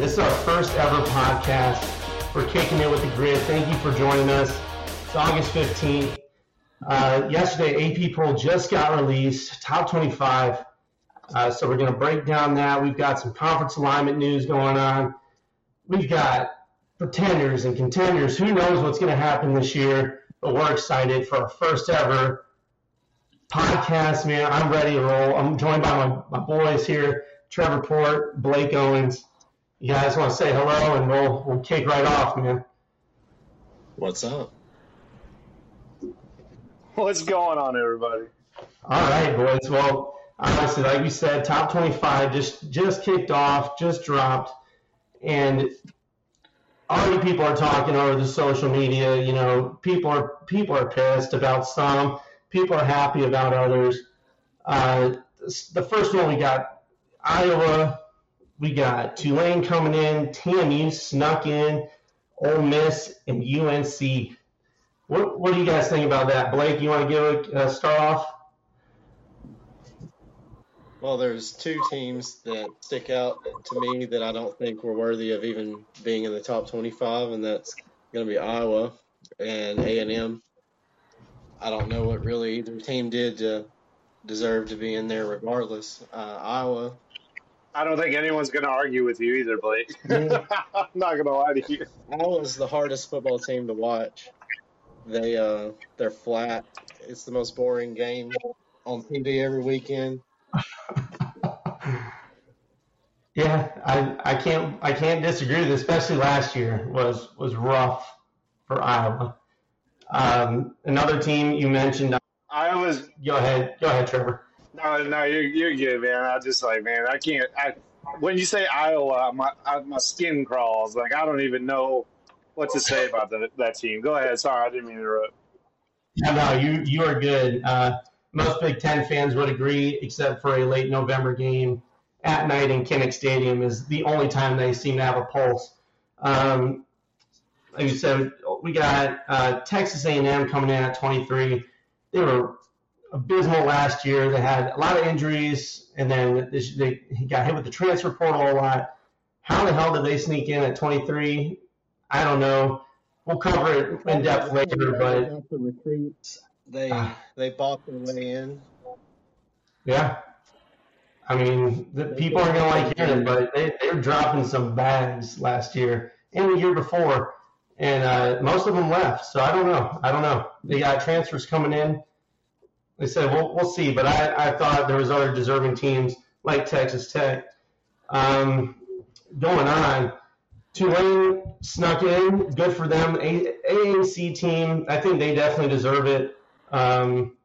This is our first ever podcast. We're kicking it with the grid. Thank you for joining us. It's August 15th. Uh, yesterday, AP poll just got released, top 25. Uh, so we're going to break down that. We've got some conference alignment news going on. We've got pretenders and contenders. Who knows what's going to happen this year? But we're excited for our first ever podcast, man. I'm ready to roll. I'm joined by my, my boys here, Trevor Port, Blake Owens. You guys want to say hello and we'll, we'll kick right off, man. What's up? What's going on, everybody? All right, boys. Well, honestly, like we said, top 25 just just kicked off, just dropped, and already people are talking over the social media. You know, people are people are pissed about some, people are happy about others. Uh, the first one we got Iowa, we got Tulane coming in, TMU snuck in, Ole Miss, and UNC. What, what do you guys think about that, Blake? You want to give a, a start off? Well, there's two teams that stick out to me that I don't think were worthy of even being in the top 25, and that's going to be Iowa and A&M. I don't know what really either team did to deserve to be in there, regardless. Uh, Iowa. I don't think anyone's going to argue with you either, Blake. Yeah. I'm not going to lie to you. Iowa's the hardest football team to watch. They uh, they're flat. It's the most boring game on TV every weekend. Yeah, I, I can't I can't disagree with this, especially last year was was rough for Iowa. Um, another team you mentioned. I was Go ahead, go ahead, Trevor. No, no, you're you're good, man. I just like, man, I can't. I when you say Iowa, my I, my skin crawls. Like I don't even know what to say about that that team. Go ahead. Sorry, I didn't mean to interrupt. Yeah, no, you you are good. Uh, most Big Ten fans would agree, except for a late November game at night in Kinnick Stadium is the only time they seem to have a pulse. Um, like you said, we got uh, Texas A&M coming in at 23. They were abysmal last year. They had a lot of injuries, and then this, they he got hit with the transfer portal a lot. How the hell did they sneak in at 23? I don't know. We'll cover it in depth later, but the recruits, they Ah. they bought their way in. Yeah. I mean, the people aren't going to like hearing it, but they, they were dropping some bags last year and the year before, and uh, most of them left. So I don't know. I don't know. They got transfers coming in. They said, we'll, we'll see. But I, I thought there was other deserving teams like Texas Tech. Um, going on, Tulane snuck in. Good for them. A- AAC team, I think they definitely deserve it. Um,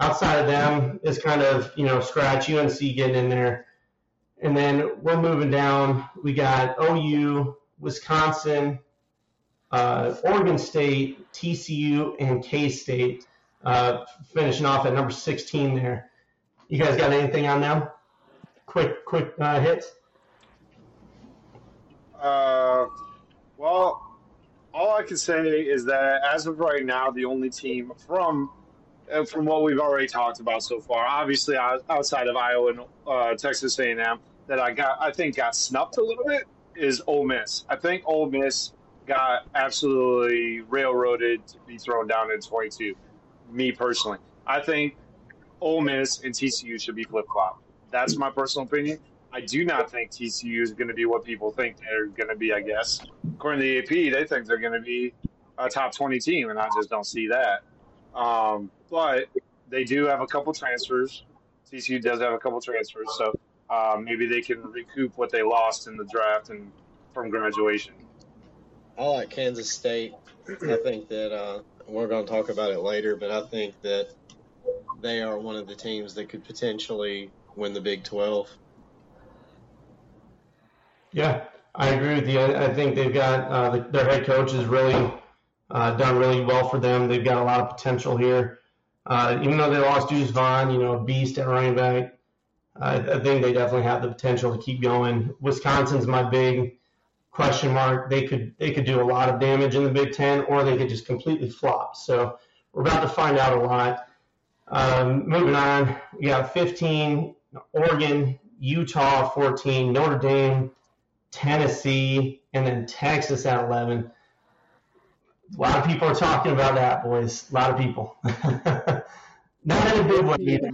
outside of them is kind of you know scratch UNC getting in there, and then we're moving down. We got OU, Wisconsin, uh, Oregon State, TCU, and K State uh, finishing off at number 16 there. You guys got anything on them? Quick, quick uh, hits. Uh, well, all I can say is that as of right now, the only team from uh, from what we've already talked about so far, obviously outside of Iowa and uh, Texas A&M, that I got I think got snubbed a little bit is Ole Miss. I think Ole Miss got absolutely railroaded to be thrown down in 22. Me personally, I think Ole Miss and TCU should be flip flop. That's my personal opinion. I do not think TCU is going to be what people think they're going to be. I guess according to the AP, they think they're going to be a top 20 team, and I just don't see that. Um, but they do have a couple transfers. TCU does have a couple transfers, so uh, maybe they can recoup what they lost in the draft and from graduation. I like Kansas State. I think that uh, we're going to talk about it later, but I think that they are one of the teams that could potentially win the Big 12. Yeah, I agree with you. I, think they've got uh, the, their head coach has really uh, done really well for them. They've got a lot of potential here. Uh, even though they lost Deuce Vaughn, you know, a beast at running back, I, I think they definitely have the potential to keep going. Wisconsin's my big question mark. They could they could do a lot of damage in the Big Ten, or they could just completely flop. So we're about to find out a lot. Um, moving on, we got 15, Oregon, Utah, 14, Notre Dame, Tennessee, and then Texas at 11. A lot of people are talking about that, boys. A lot of people. Not in a big way either.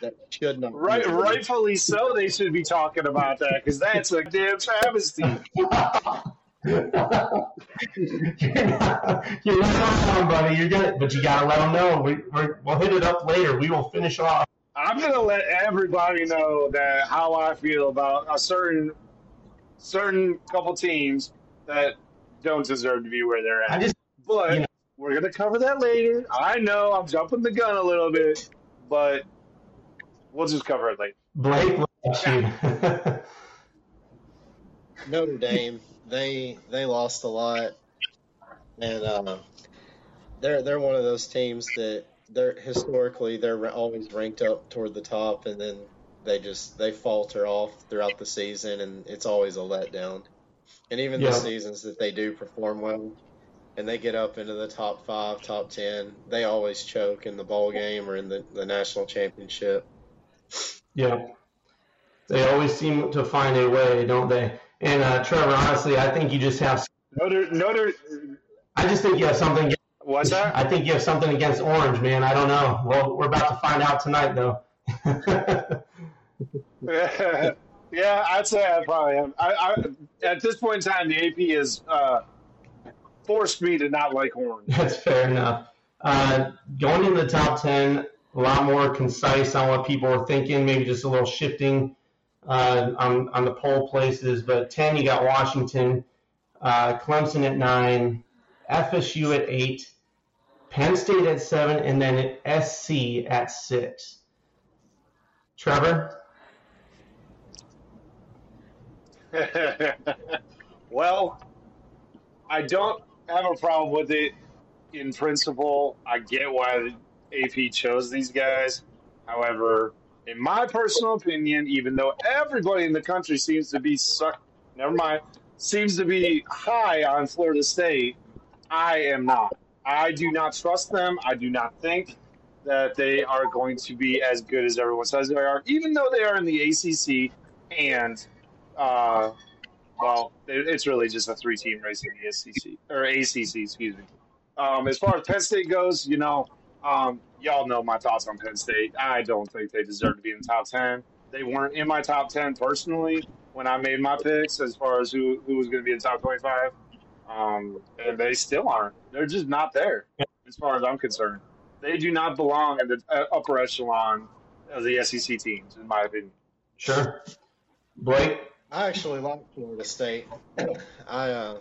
That should not. Right, rightfully so. They should be talking about that because that's a damn travesty. you're not, you're not wrong, buddy. You're good, but you gotta let them know. We, we're, we'll hit it up later. We will finish off. I'm gonna let everybody know that how I feel about a certain certain couple teams that don't deserve to be where they're I at. just, But you know- we're gonna cover that later. I know I'm jumping the gun a little bit, but we'll just cover it later. Blake, loves you. Notre Dame, they they lost a lot, and uh, they're they're one of those teams that they're historically they're always ranked up toward the top, and then they just they falter off throughout the season, and it's always a letdown. And even Yeah. the seasons that they do perform well, and they get up into the top five, top ten, they always choke in the bowl game or in the, the national championship. yeah. They always seem to find a way, don't they? And uh, Trevor, honestly, I think you just have. Notre Notre, I just think you have something. what's that? I think you have something against Orange, man. I don't know. Well, we're about to find out tonight, though. yeah, I'd say I probably am. I, I, at this point in time, the AP is. uh, forced me to not like orange. That's fair enough. Uh, going into the top 10, a lot more concise on what people are thinking, maybe just a little shifting uh, on, on the poll places. But 10, you got Washington, uh, Clemson at 9, FSU at 8, Penn State at 7, and then SC at 6. Trevor? well, I don't have a problem with it in principle. I get why AP chose these guys. However, in my personal opinion, even though everybody in the country seems to be suck, never mind, seems to be high on Florida State, I am not. I do not trust them. I do not think that they are going to be as good as everyone says they are, even though they are in the ACC and uh, well, it- it's really just a three-team race in the SEC or ACC, excuse me. Um, as far as Penn State goes, you know, um, y'all know my thoughts on Penn State. I don't think they deserve to be in the top ten. They weren't in my top ten personally when I made my picks as far as who who was going to be in the top twenty-five, um, and they still aren't. They're just not there as far as I'm concerned. They do not belong in the uh, upper echelon of the SEC teams, in my opinion. Sure. Blake? I actually like Florida State. I uh,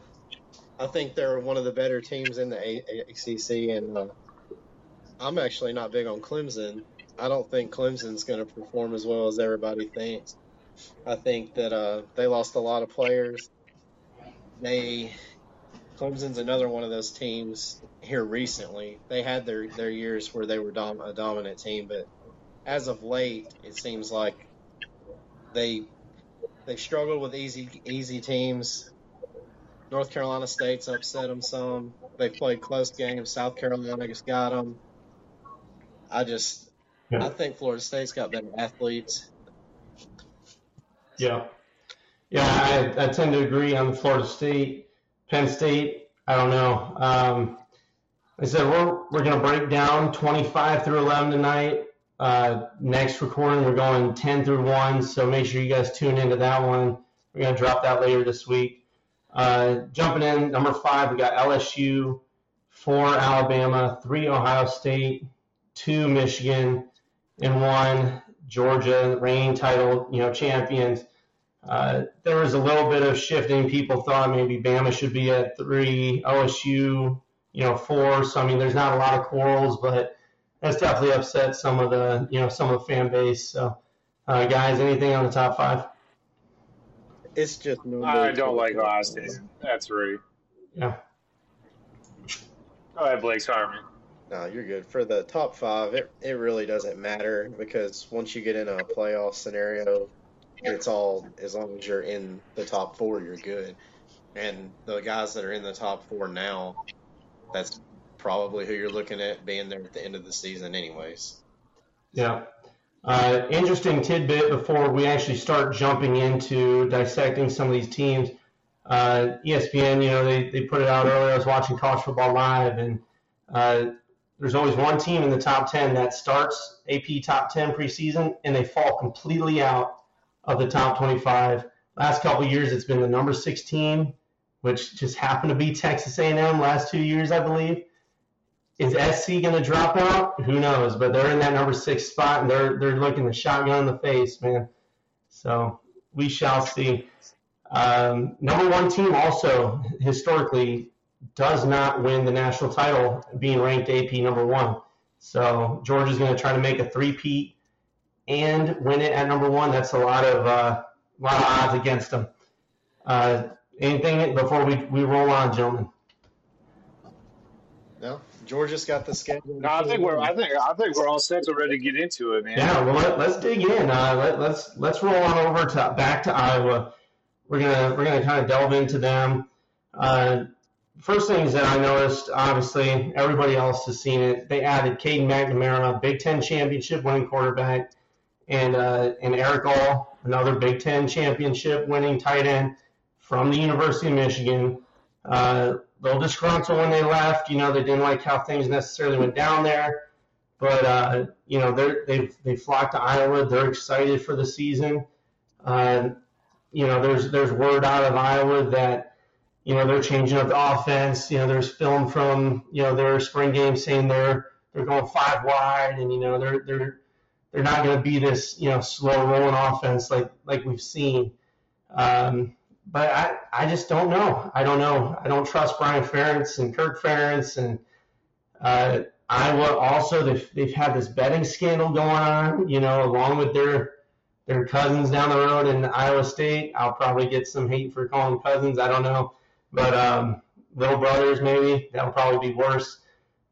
I think they're one of the better teams in the ACC, and uh, I'm actually not big on Clemson. I don't think Clemson's going to perform as well as everybody thinks. I think that uh, they lost a lot of players. They Clemson's another one of those teams here recently. They had their, their years where they were dom- a dominant team, but as of late, it seems like they they struggled with easy easy teams. North Carolina State's upset them some. They played close games. South Carolina just got them. I just, Yeah. I think Florida State's got better athletes. Yeah. Yeah, I, I tend to agree on Florida State. Penn State, I don't know. Um, I said we're, we're going to break down 25 through 11 tonight. Uh, next recording, we're going 10 through 1, so make sure you guys tune into that one. We're going to drop that later this week. Uh, jumping in, number five, we got LSU, four Alabama, three Ohio State, two Michigan, and one Georgia, reigning title, you know, champions. Uh, there was a little bit of shifting. People thought maybe Bama should be at three, OSU, you know, four. So I mean, there's not a lot of quarrels, but that's definitely upset some of the, you know, some of the fan base. So, uh, guys, anything on the top five? It's just no. I don't like Ohio State. That's right. Yeah. Go ahead, Blake. Sorry, man. No, you're good. For the top five, it, it really doesn't matter because once you get in a playoff scenario, it's all as long as you're in the top four, you're good. And the guys that are in the top four now, that's probably who you're looking at being there at the end of the season, anyways. Yeah. Uh, interesting tidbit before we actually start jumping into dissecting some of these teams. Uh, ESPN, you know, they, they put it out earlier. I was watching college football live, and uh, there's always one team in the top 10 that starts AP top 10 preseason, and they fall completely out of the top 25. Last couple years, it's been the number six team, which just happened to be Texas A&M last two years, I believe. Is SC going to drop out? Who knows? But they're in that number six spot, and they're they're looking the shotgun in the face, man. So we shall see. Um, number one team also historically does not win the national title, being ranked AP number one. So Georgia's going to try to make a three-peat and win it at number one. That's a lot of uh, lot of odds against them. Uh, anything before we, we roll on, gentlemen? No, Georgia's got the schedule. No, I think we're I think I think we're all set to ready to get into it, man. Yeah, well let, us dig in. Uh, let, let's let's roll on over to back to Iowa. We're gonna we're gonna kind of delve into them. Uh, first things that I noticed, obviously everybody else has seen it. They added Caden McNamara, Big Ten championship winning quarterback, and uh, and Erick All, another Big Ten championship winning tight end from the University of Michigan. Uh, little disgruntled when they left. You know, they didn't like how things necessarily went down there. But uh, you know, they're, they've they flocked to Iowa. They're excited for the season. Uh, you know, there's there's word out of Iowa that you know they're changing up the offense. You know, there's film from you know their spring game saying they're they're going five wide, and you know they're they're they're not going to be this you know slow rolling offense like like we've seen. Um, but I, I just don't know. I don't know. I don't trust Brian Ferentz and Kirk Ferentz and uh, Iowa. Also, they've they've had this betting scandal going on. You know, along with their their cousins down the road in Iowa State. I'll probably get some hate for calling cousins. I don't know, but um, little brothers maybe that'll probably be worse.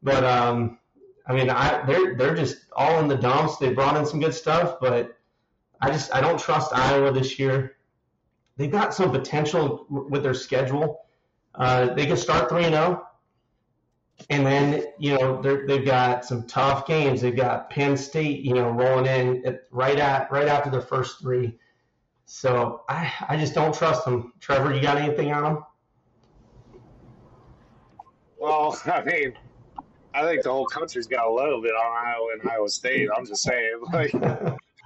But um, I mean, I, they're they're just all in the dumps. They brought in some good stuff, but I just I don't trust Iowa this year they've got some potential with their schedule. Uh, they can start three and zero, oh, and then you know they've got some tough games. They've got Penn State, you know, rolling in at, right at right after their first three. So I I just don't trust them. Trevor, you got anything on them? Well, I mean, I think the whole country's got a little bit on Iowa and Iowa State. I'm just saying, like,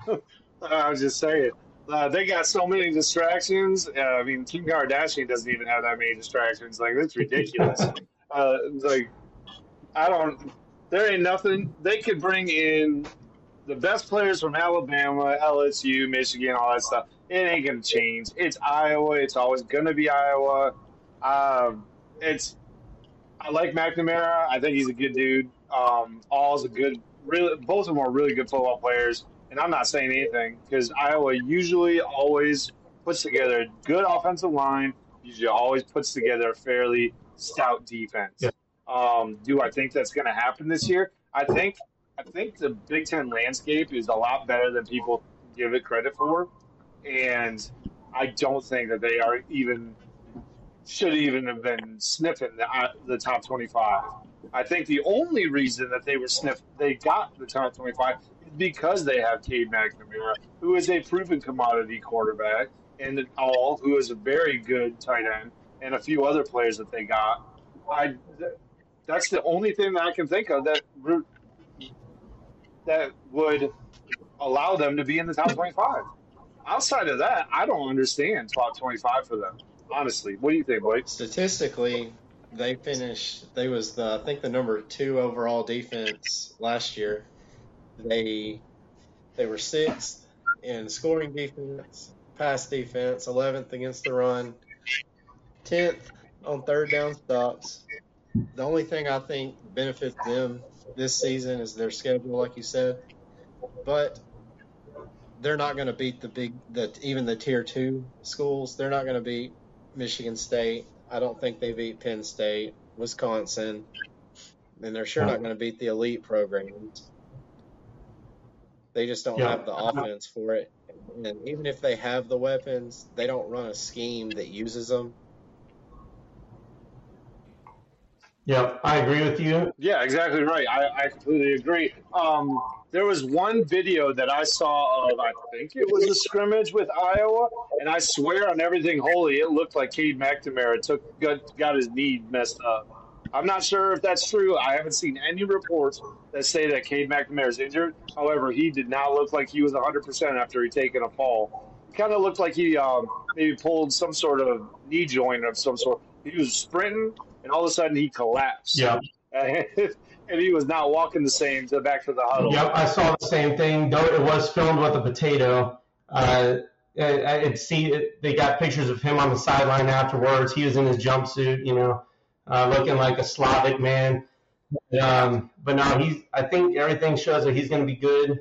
I'm just saying. Uh, they got so many distractions. Uh, I mean, Kim Kardashian doesn't even have that many distractions. Like, that's ridiculous. uh, like, I don't. There ain't nothing. They could bring in the best players from Alabama, LSU, Michigan, all that stuff. It ain't gonna change. It's Iowa. It's always gonna be Iowa. Um, it's. I like McNamara. I think he's a good dude. Um, All's a good. Really, both of them are really good football players and I'm not saying anything because Iowa usually always puts together a good offensive line. Usually always puts together a fairly stout defense. Yeah. Um, do I think that's going to happen this year? I think I think the Big Ten landscape is a lot better than people give it credit for, and I don't think that they are even should even have been sniffing the, uh, the top 25. I think the only reason that they were sniffed, they got the top 25 because they have Cade McNamara, who is a proven commodity quarterback, and All, who is a very good tight end, and a few other players that they got. I that's the only thing that I can think of that that would allow them to be in the top 25. Outside of that, I don't understand top 25 for them. Honestly, what do you think, Blake? Statistically, they finished. They was the I think the number two overall defense last year they they were sixth in scoring defense, pass defense, eleventh against the run, tenth on third down stops. The only thing I think benefits them this season is their schedule, like you said, but they're not going to beat the big, even the tier two schools. They're not going to beat Michigan State. I don't think they beat Penn State, Wisconsin, and they're sure not going to beat the elite programs. They just don't yeah. have the offense for it. And even if they have the weapons, they don't run a scheme that uses them. Yep, I agree with you. Yeah, exactly right. I, I completely agree. Um, there was one video that I saw of, I think it was a scrimmage with Iowa, and I swear on everything holy, it looked like Cade McNamara took got, got his knee messed up. I'm not sure if that's true. I haven't seen any reports that say that Cade McNamara is injured. However, he did not look like he was 100% after he taken a fall. Kind of looked like he um, maybe pulled some sort of knee joint of some sort. He was sprinting, and all of a sudden he collapsed. Yeah. and he was not walking the same to back to the huddle. Yep, I saw the same thing. Though it was filmed with a potato. Uh, I, I see it, they got pictures of him on the sideline afterwards. He was in his jumpsuit, you know, uh, looking like a Slavic man. Um, but no, he's. I think everything shows that he's going to be good.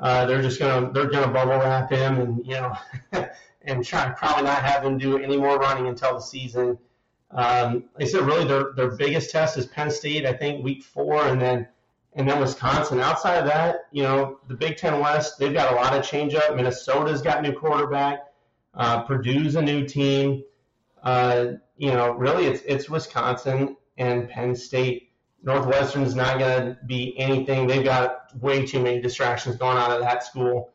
Uh, they're just gonna they're gonna bubble wrap him and you know and try probably not have him do any more running until the season. Um, they said really their their biggest test is Penn State. I think week four, and then and then Wisconsin. Outside of that, you know, the Big Ten West they've got a lot of change up. Minnesota's got new quarterback. Uh, Purdue's a new team. Uh, you know, really it's it's Wisconsin and Penn State. Northwestern's not going to be anything. They've got way too many distractions going on at that school.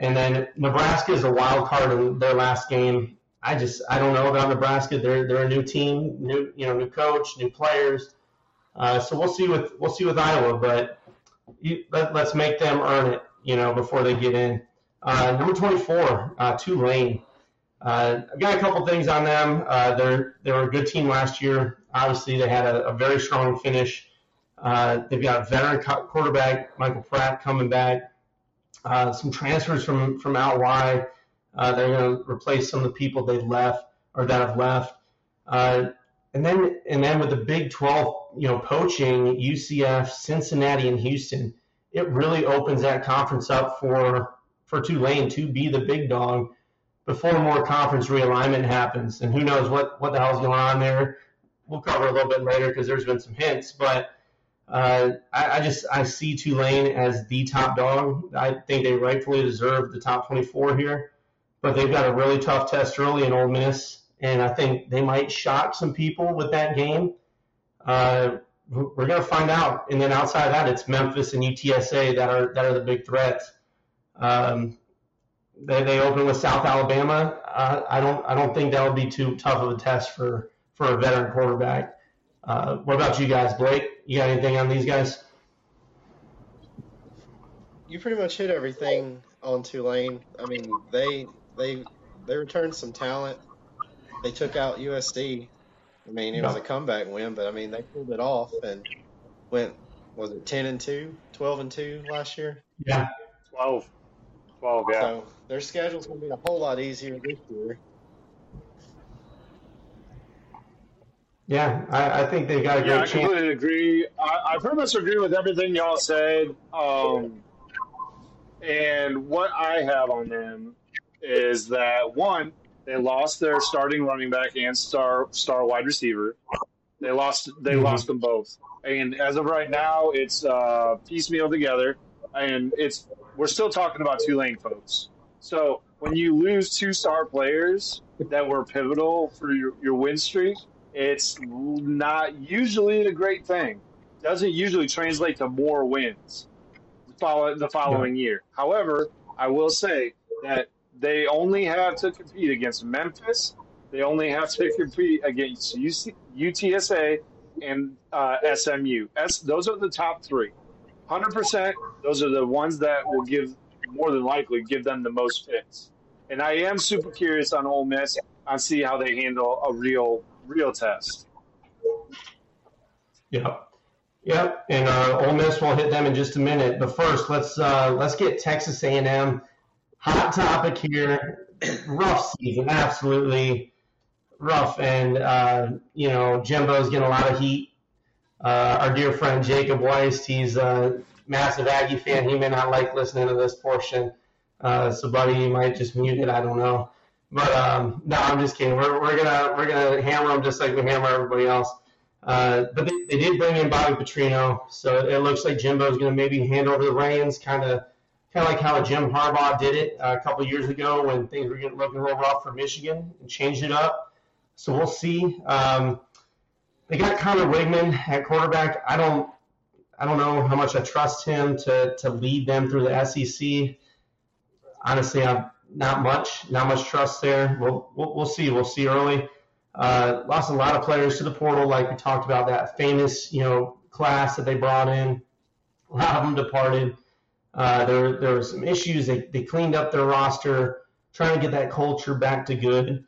And then Nebraska is a wild card in their last game. I just I don't know about Nebraska. They're they're a new team, new you know new coach, new players. Uh, so we'll see with we'll see with Iowa, but you, let, us make them earn it, you know, before they get in. Uh, number 24, uh, Tulane. Uh, I've got a couple things on them. Uh, they're they were a good team last year. Obviously, they had a, a very strong finish. Uh, they've got veteran quarterback, Michael Pratt, coming back. Uh, some transfers from from out wide. Uh, they're going to replace some of the people they left or that have left. Uh, and then and then with the Big 12, you know, poaching UCF, Cincinnati, and Houston, it really opens that conference up for for Tulane to be the big dog before more conference realignment happens. And who knows what what the hell's going on there? We'll cover a little bit later because there's been some hints, but. Uh, I, I, just I see Tulane as the top dog. I think they rightfully deserve the top 24 here but they've got a really tough test early in Ole Miss, and I think they might shock some people with that game. Uh, we're going to find out, and then outside of that, it's Memphis and UTSA that are that are the big threats. Um, they, they open with South Alabama. Uh, I don't I don't think that would be too tough of a test for for a veteran quarterback. Uh, what about you guys, Blake? You got anything on these guys? You pretty much hit everything on Tulane. I mean, they they they returned some talent. They took out USC. I mean, it was a comeback win, but I mean they pulled it off and went was it 10 and 2, 12 and 2 last year? Yeah. 12. 12, yeah. So their schedule's going to be a whole lot easier this year. Yeah, I, I think they got a yeah, great chance. I completely agree. I, I pretty much agree with everything y'all said. Um, and what I have on them is that one, they lost their starting running back and star star wide receiver. They lost they mm-hmm. lost them both, and as of right now, it's uh, piecemeal together, and it's we're still talking about Tulane folks. So when you lose two star players that were pivotal for your, your win streak, it's not usually a great thing. Doesn't usually translate to more wins follow the following year. However, I will say that they only have to compete against Memphis. They only have to compete against UC, UTSA and uh, SMU. S, those are the top three. 100%, those are the ones that will give, more than likely, give them the most fits. And I am super curious on Ole Miss on see how they handle a real, real test. Yeah. Yep, and uh, Ole Miss will hit them in just a minute. But first, let's uh, let's get Texas A&M hot topic here. rough season, absolutely rough. And, uh, you know, Jimbo's getting a lot of heat. Uh, our dear friend Jacob Weist, he's a massive Aggie fan. He may not like listening to this portion. Uh, so, buddy, you might just mute it. I don't know. But um, no, I'm just kidding. We're, we're gonna we're gonna hammer them just like we hammer everybody else. Uh, but they, they did bring in Bobby Petrino, so it looks like Jimbo's to maybe hand over the reins, kind of kind of like how Jim Harbaugh did it uh, a couple years ago when things were getting looking little rough for Michigan and changed it up. So we'll see. Um, they got Conner Weigman at quarterback. I don't I don't know how much I trust him to to lead them through the SEC. Honestly, I'm not much, not much trust there. We'll we'll, we'll see. We'll see early. Uh, lost a lot of players to the portal, like we talked about that famous you know class that they brought in. A lot of them departed. Uh, there there were some issues. They they cleaned up their roster, trying to get that culture back to good.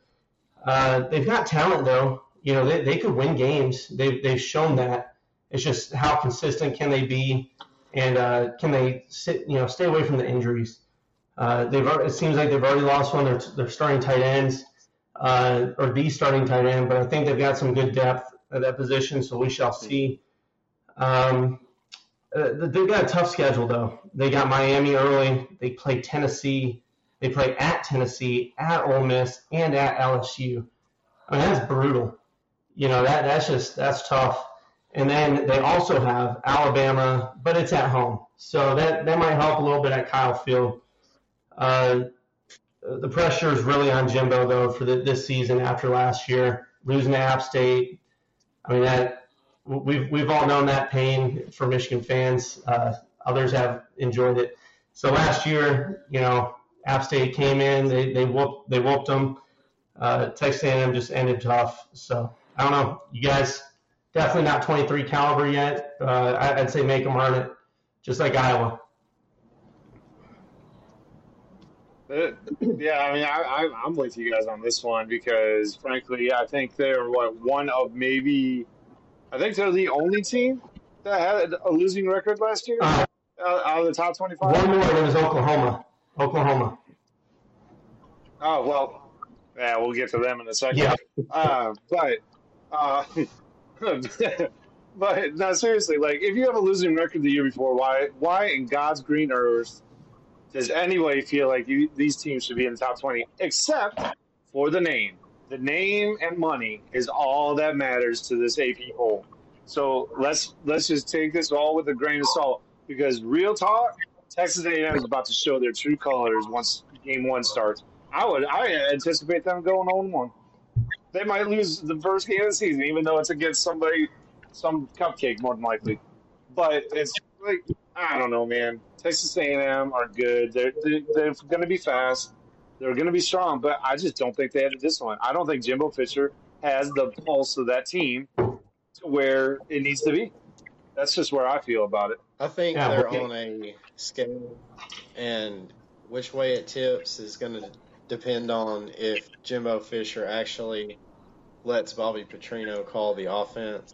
Uh, they've got talent though. You know they, they could win games. They've they've shown that. It's just how consistent can they be, and uh, can they sit you know stay away from the injuries. Uh, they've it seems like they've already lost one. They're they're starting tight ends, uh, or the starting tight end, but I think they've got some good depth at that position. So we shall see. Um, uh, they've got a tough schedule though. They got Miami early. They play Tennessee. They play at Tennessee, at Ole Miss, and at LSU. I mean that's brutal. You know that that's just that's tough. And then they also have Alabama, but it's at home, so that that might help a little bit at Kyle Field. Uh, the pressure is really on Jimbo though for the, this season after last year losing to App State. I mean that we've we've all known that pain for Michigan fans. Uh, others have enjoyed it. So last year, you know, App State came in, they they whooped they whooped them. Uh, Texas A&M just ended tough. So I don't know, you guys definitely not 23 caliber yet. Uh, I'd say make them earn it, just like Iowa. Uh, yeah, I mean, I, I, I'm with you guys on this one because, frankly, I think they're what one of maybe, I think they're the only team that had a losing record last year Uh, out of the top 25. one more, was Oklahoma. Oklahoma. Oh well, yeah, we'll get to them in a second. Yeah. Uh, but, uh, but no, seriously, like if you have a losing record the year before, why, why in God's green earth does anybody feel like you, these teams should be in the top twenty, except for the name? The name and money is all that matters to this AP poll. So let's let's just take this all with a grain of salt because real talk, Texas A&M is about to show their true colors once game one starts. I would I anticipate them going on one. They might lose the first game of the season, even though it's against somebody, some cupcake more than likely. But it's like I don't know, man. Texas A&M are good. They're they're, they're going to be fast. They're going to be strong, but I just don't think they have this one. I don't think Jimbo Fisher has the pulse of that team to where it needs to be. That's just where I feel about it. I think Yeah, they're okay. on a scale, and which way it tips is going to depend on if Jimbo Fisher actually lets Bobby Petrino call the offense.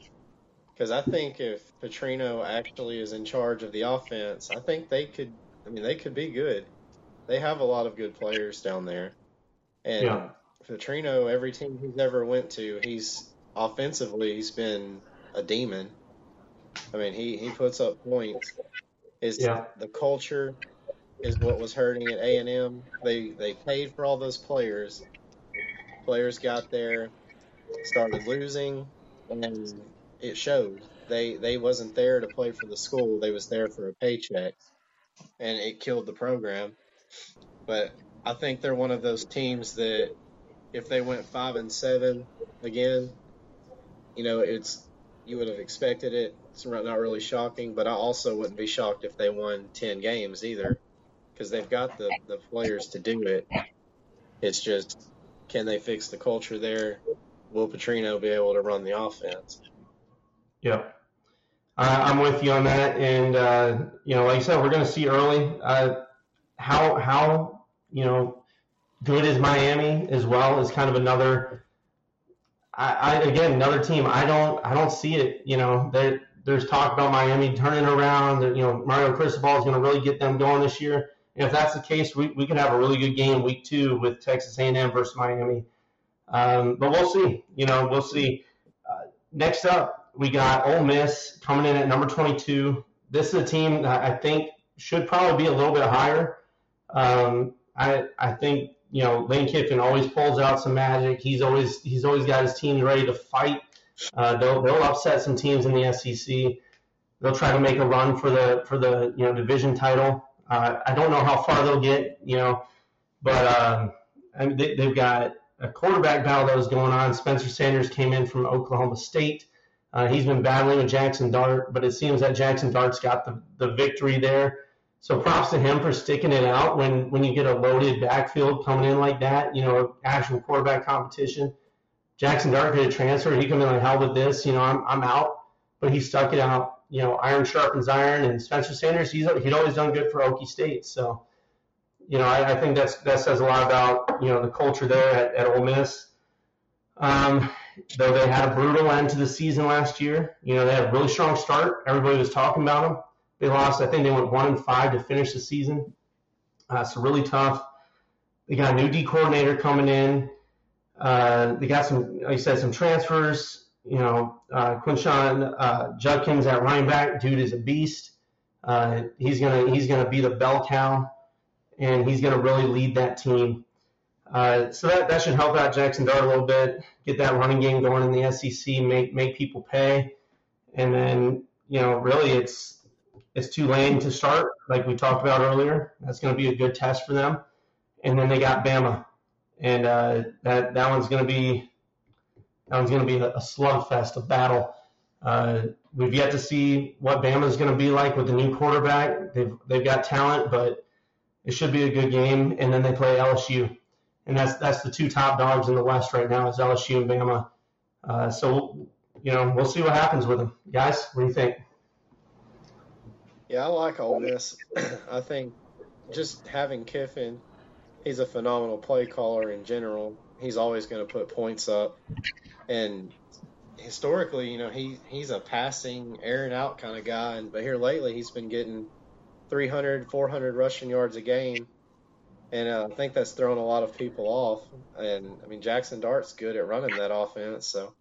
Because I think if Petrino actually is in charge of the offense, I think they could. I mean, they could be good. They have a lot of good players down there, and Yeah. Petrino, every team he's ever went to, he's offensively he's been a demon. I mean, he, he puts up points. Is Yeah. the culture is what was hurting at A and M. They they paid for all those players. Players got there, started losing, and it showed. They they wasn't there to play for the school. They was there for a paycheck, and it killed the program. But I think they're one of those teams that if they went five and seven again, you know, it's you would have expected it. It's not really shocking, but I also wouldn't be shocked if they won ten games either, because they've got the the players to do it. It's just can they fix the culture there? Will Petrino be able to run the offense? Yep. Uh, I'm with you on that, and uh, you know, like I said, we're going to see early uh, how how you know good is Miami as well is kind of another. I, I again another team. I don't I don't see it. You know, there there's talk about Miami turning around. You know, Mario Cristobal is going to really get them going this year. And if that's the case, we, we could have a really good game week two with Texas A&M versus Miami. Um, but we'll see. You know, we'll see. Uh, next up, we got Ole Miss coming in at number 22. This is a team that I think should probably be a little bit higher. Um, I I think you know Lane Kiffin always pulls out some magic. He's always he's always got his teams ready to fight. Uh, they'll they'll upset some teams in the SEC. They'll try to make a run for the for the you know division title. Uh, I don't know how far they'll get, you know, but um, I mean, they, they've got a quarterback battle that was going on. Spencer Sanders came in from Oklahoma State. Uh, he's been battling with Jackson Dart, but it seems that Jackson Dart's got the, the victory there. So props to him for sticking it out when, when you get a loaded backfield coming in like that, you know, actual quarterback competition. Jackson Dart could have transferred. He come in like hell with this, you know, I'm, I'm out, but he stuck it out. You know, iron sharpens iron, and Spencer Sanders, he's he'd always done good for Okie State. So, you know, I, I think that's that says a lot about you know the culture there at, at Ole Miss. Um, though they had a brutal end to the season last year, you know, they had a really strong start. Everybody was talking about them. They lost, I think they went one and five to finish the season. Uh, so really tough. They got a new D coordinator coming in. Uh, they got some, like I said, some transfers. You know, uh, Quinshon uh, Judkins at running back, dude is a beast. Uh, he's gonna he's gonna be the bell cow, and he's gonna really lead that team. Uh, so that, that should help out Jackson Dart a little bit, get that running game going in the SEC, make make people pay, and then you know really it's it's Tulane to start, like we talked about earlier. That's going to be a good test for them, and then they got Bama, and uh, that that one's going to be that one's going to be a, a slugfest, a battle. Uh, we've yet to see what Bama is going to be like with the new quarterback. They've they've got talent, but it should be a good game. And then they play LSU and that's that's the two top dogs in the West right now is LSU and Bama. Uh, so you know we'll see what happens with them, guys. What do you think? Yeah, I like Ole Miss. I think just having Kiffin, he's a phenomenal play caller in general. He's always going to put points up, and historically, you know, he he's a passing, airing out kind of guy. And but here lately, he's been getting 300, 400 rushing yards a game and uh, I think that's thrown a lot of people off. And I mean, Jackson Dart's good at running that offense, so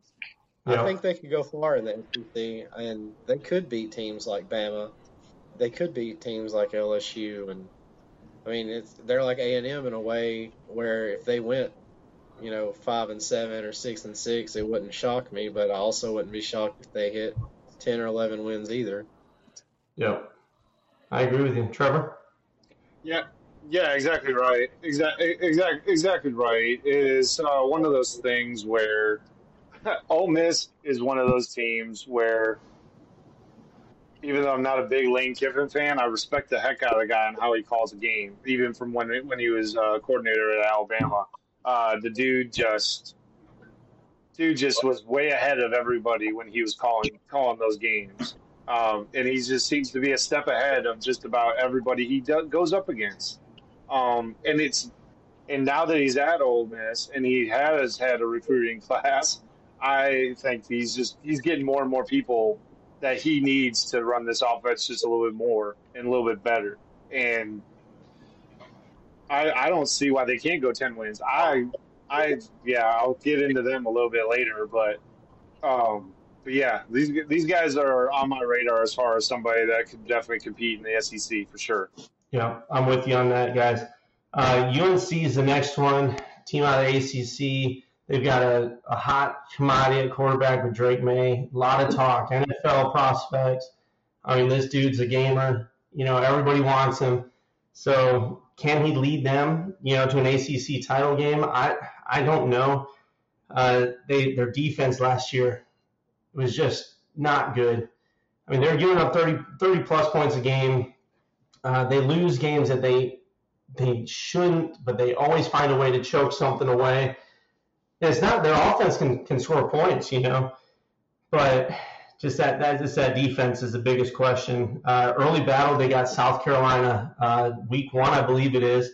yeah. I think they could go far in the SEC, and they could beat teams like Bama. They could beat teams like LSU, and I mean, it's they're like A and M in a way where if they went, you know, five and seven or six and six, it wouldn't shock me. But I also wouldn't be shocked if they hit ten or eleven wins either. Yeah, I agree with you, Trevor. Yeah, yeah, exactly right. Exactly, exactly, exactly right. It is uh, one of those things where Ole Miss is one of those teams where, even though I'm not a big Lane Kiffin fan, I respect the heck out of the guy and how he calls a game. Even from when when he was uh, coordinator at Alabama, uh, the dude just dude just was way ahead of everybody when he was calling calling those games. Um, and he just seems to be a step ahead of just about everybody he do- goes up against. Um, and it's and now that he's at Ole Miss and he has had a recruiting class, I think he's just he's getting more and more people that he needs to run this offense just a little bit more and a little bit better. And I, I don't see why they can't go ten wins. I I yeah, I'll get into them a little bit later, but um, but yeah, these these guys are on my radar as far as somebody that could definitely compete in the SEC for sure. Yeah, I'm with you on that, guys. Uh, UNC is the next one. Team out of ACC. They've got a, a hot commodity at quarterback with Drake Maye. A lot of talk. NFL prospects. I mean, this dude's a gamer. You know, everybody wants him. So can he lead them, you know, to an ACC title game? I I don't know. Uh, they their defense last year was just not good. I mean, they're giving up 30, 30 plus points a game. Uh, they lose games that they they shouldn't, but they always find a way to choke something away. And it's not their offense can, can score points, you know, but just that that just that defense is the biggest question. Uh, early battle, they got South Carolina uh, week one, I believe it is,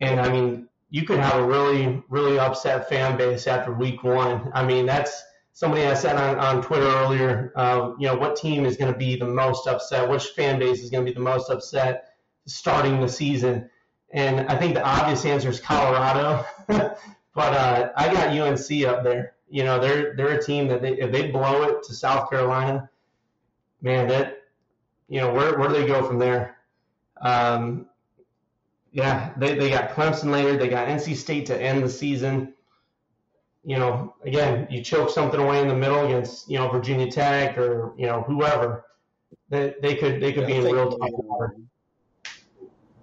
and I mean you could have a really really upset fan base after week one. I mean that's somebody I said on, on Twitter earlier, uh, you know, what team is going to be the most upset? Which fan base is going to be the most upset starting the season? And I think the obvious answer is Colorado, but uh, I got UNC up there. You know, they're they're a team that they, if they blow it to South Carolina, man, that you know where where do they go from there? Um, yeah, they, they got Clemson later. They got NC State to end the season you know, again, you choke something away in the middle against, you know, Virginia Tech or, you know, whoever, they, they could they could yeah, be in real tough water.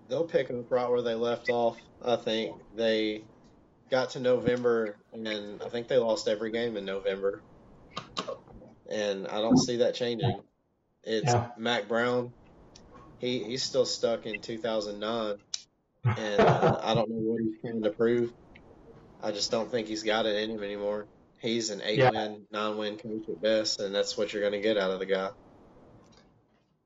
They'll pick up right where they left off. I think they got to November, and I think they lost every game in November. and I don't see that changing. It's Yeah. Mack Brown. He he's still stuck in 2009, and uh, I don't know what he's trying to prove. I just don't think he's got it in him anymore. He's an eight Yeah. win, nine win coach at best, and that's what you're going to get out of the guy.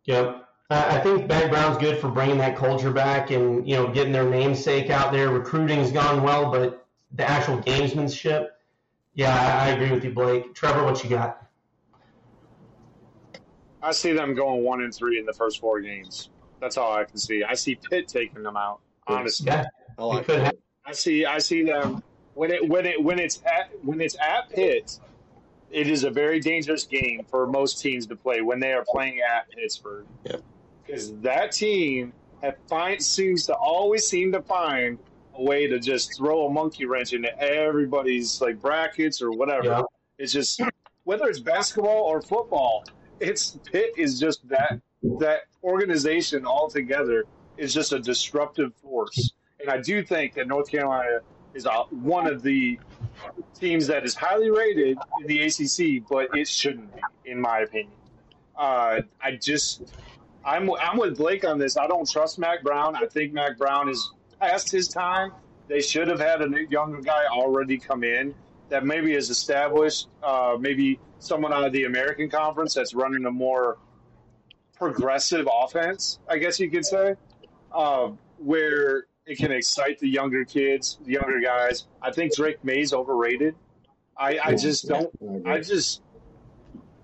Yep. I I think Mack Brown's good for bringing that culture back and you know getting their namesake out there. Recruiting's gone well, but the actual gamesmanship, yeah, I, I agree with you, Blake. Trevor, what you got? I see them going one and three in the first four games. That's all I can see. I see Pitt taking them out. Honestly, Yeah, I like could have- I see. I see them when it when it when it's at when it's at Pitt. It is a very dangerous game for most teams to play when they are playing at Pittsburgh. Yeah. Because that team have find, seems to always seem to find a way to just throw a monkey wrench into everybody's like brackets or whatever. Yeah. It's just whether it's basketball or football, it's Pitt is just that that organization altogether is just a disruptive force. And I do think that North Carolina is uh, one of the teams that is highly rated in the ACC, but it shouldn't be, in my opinion. Uh, I just, I'm, I'm with Blake on this. I don't trust Mack Brown. I think Mack Brown is past his time. They should have had a new younger guy already come in that maybe is established, uh, maybe someone out of the American Conference that's running a more progressive offense, I guess you could say, uh, where it can excite the younger kids, the younger guys. I think Drake Maye's overrated. I, I just don't. I just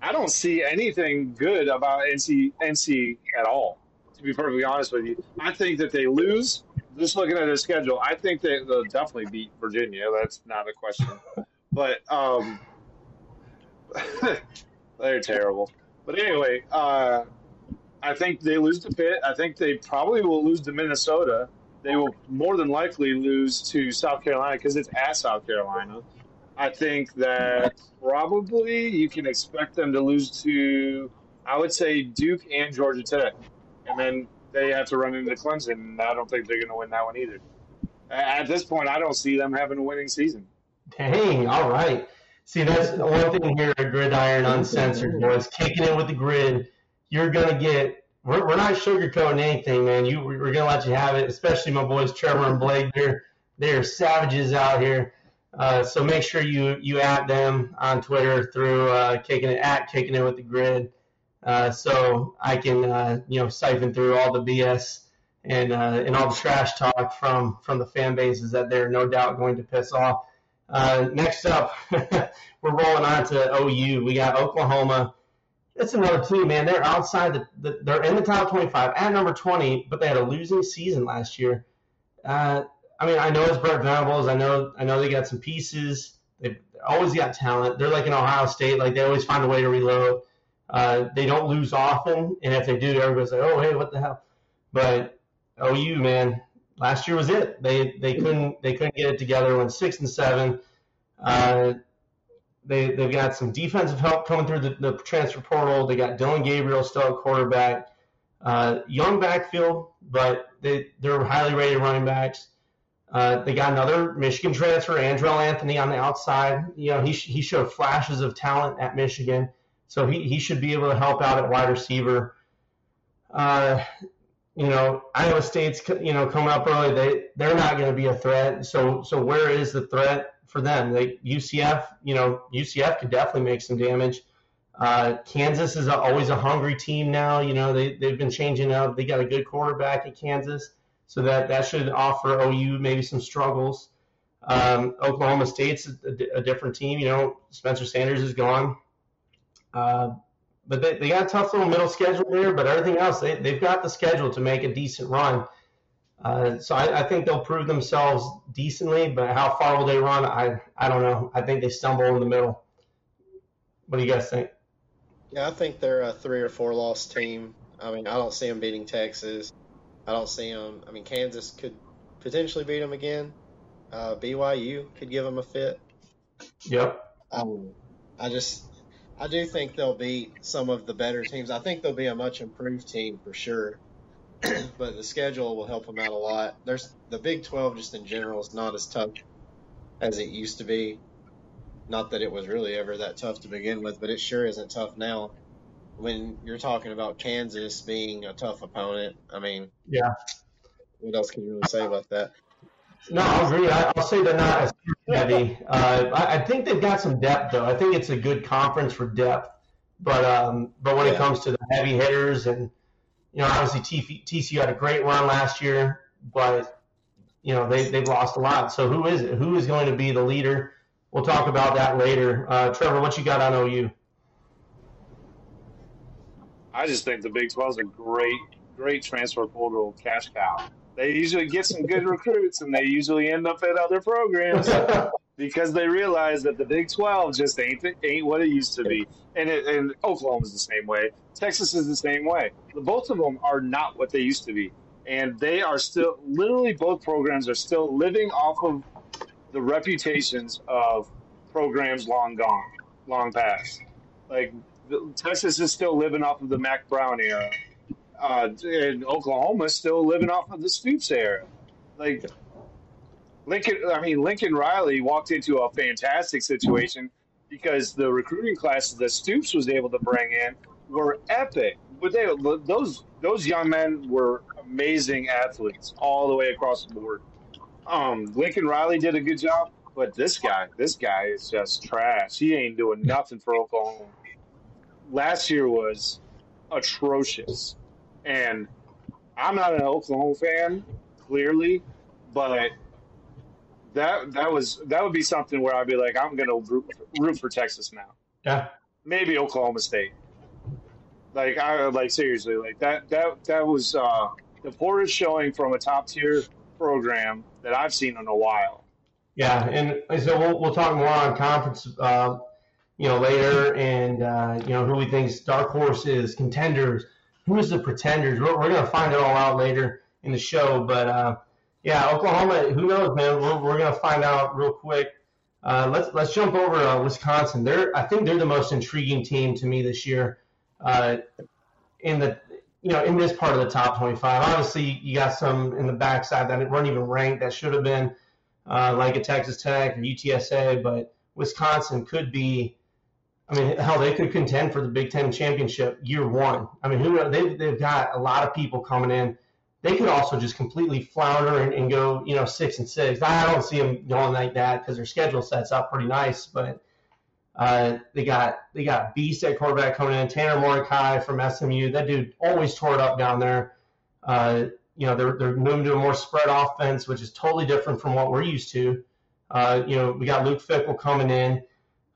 I don't see anything good about NC NC at all. To be perfectly honest with you, I think that they lose. Just looking at their schedule, I think they, they'll definitely beat Virginia. That's not a question. But um, they're terrible. But anyway, uh, I think they lose to Pitt. I think they probably will lose to Minnesota. They will more than likely lose to South Carolina because it's at South Carolina. I think that probably you can expect them to lose to, I would say, Duke and Georgia Tech. And then they have to run into Clemson. And I don't think they're going to win that one either. At this point, I don't see them having a winning season. Dang, all right. See, that's the one thing here at Gridiron Uncensored was kicking it with the grid. You're gonna get. We're, we're not sugarcoating anything, man. You we're gonna let you have it, especially my boys Trevor and Blake. They're they're savages out here. Uh, so make sure you you at them on Twitter through uh, kicking it at kicking it with the grid. Uh, so I can uh, you know siphon through all the BS and uh, and all the trash talk from from the fan bases that they're no doubt going to piss off. Uh, next up, we're rolling on to OU. We got Oklahoma. It's another team, man. They're outside the, the they're in the top 25 at number 20, but they had a losing season last year. Uh, I mean, I know it's Brent Venables. I know I know they got some pieces. They've always got talent. They're like in Ohio State. Like they always find a way to reload. Uh, they don't lose often, and if they do, everybody's like, "Oh, hey, what the hell?" But OU, man, last year was it. They they couldn't they couldn't get it together. Went six and seven. Uh, they they've got some defensive help coming through the, the transfer portal. They got Dillon Gabriel still at quarterback. Uh, young backfield, but they they're highly rated running backs. Uh, they got another Michigan transfer, Andrel Anthony, on the outside. You know, he he showed flashes of talent at Michigan, so he he should be able to help out at wide receiver. Uh, you know, Iowa State's you know coming up early. They they're not going to be a threat. So so where is the threat for them? They UCF, you know, UCF could definitely make some damage. Uh, Kansas is a, always a hungry team now. You know, they they've been changing up. They got a good quarterback at Kansas, so that that should offer OU maybe some struggles. Um, Oklahoma State's a, a different team. You know, Spencer Sanders is gone. Uh, but they, they got a tough little middle schedule there, but everything else, they, they've got the schedule to make a decent run. Uh, so I, I think they'll prove themselves decently, but how far will they run? I, I don't know. I think they stumble in the middle. What do you guys think? Yeah, I think they're a three or four loss team. I mean, I don't see them beating Texas. I don't see them. I mean, Kansas could potentially beat them again. Uh, BYU could give them a fit. Yep. Um, I just, I do think they'll beat some of the better teams. I think they'll be a much improved team for sure. but the schedule will help them out a lot. There's the Big 12 just in general is not as tough as it used to be. Not that it was really ever that tough to begin with, but it sure isn't tough now. When you're talking about Kansas being a tough opponent, I mean, yeah. What else can you really say about that? No, I agree. I, will say they're not as heavy. Uh, I, I, think they've got some depth, though. I think it's a good conference for depth. But um, but when yeah. it comes to the heavy hitters, and you know, obviously TCU had a great run last year, but you know they they've lost a lot. So who is it? Who is going to be the leader? We'll talk about that later. Uh, Trevor, what you got on OU? I just think the Big 12 is a great, great transfer portal cash cow. They usually get some good recruits, and they usually end up at other programs because they realize that the Big 12 just ain't ain't what it used to be. And, it, and the same way. Texas is the same way. Both of them are not what they used to be, and they are still literally both programs are still living off of the reputations of programs long gone, long past. Like Texas is still living off of the Mack Brown era, uh, and Oklahoma is still living off of the Stoops era. Like Lincoln, I mean Lincoln Riley walked into a fantastic situation because the recruiting classes that Stoops was able to bring in were epic. But they those those young men were amazing athletes all the way across the board. Um, Lincoln Riley did a good job, but this guy, this guy is just trash. He ain't doing nothing for Oklahoma. Last year was atrocious, and I'm not an Oklahoma fan, clearly, but that that was that would be something where I'd be like, I'm gonna root, root for Texas now. Yeah, maybe Oklahoma State. Like I like seriously, like that that that was uh, the poorest showing from a top tier program that I've seen in a while. Yeah, and so we'll, we'll talk more on conference, uh, you know, later, and uh, you know who we think dark horses, contenders, who's the pretenders. We're, we're going to find it all out later in the show, but uh, yeah, Oklahoma, who knows, man? We're, we're to find out real quick. Uh, let's let's jump over to Wisconsin. They're I think they're the most intriguing team to me this year. Uh, in the you know, in this part of the top 25. Obviously, you got some in the backside that weren't even ranked that should have been, uh, like a Texas Tech or UTSA, but Wisconsin could be. I mean, hell, they could contend for the Big Ten championship year one. I mean, who they they've got a lot of people coming in. They could also just completely flounder and, and go, you know, six and six. I don't see them going like that because their schedule sets up pretty nice, but uh, they got they got beast at quarterback coming in, Tanner Mordecai from SMU. That dude always tore it up down there. Uh, you know, they're they're moving to a more spread offense, which is totally different from what we're used to. Uh, you know, we got Luke Fickell coming in.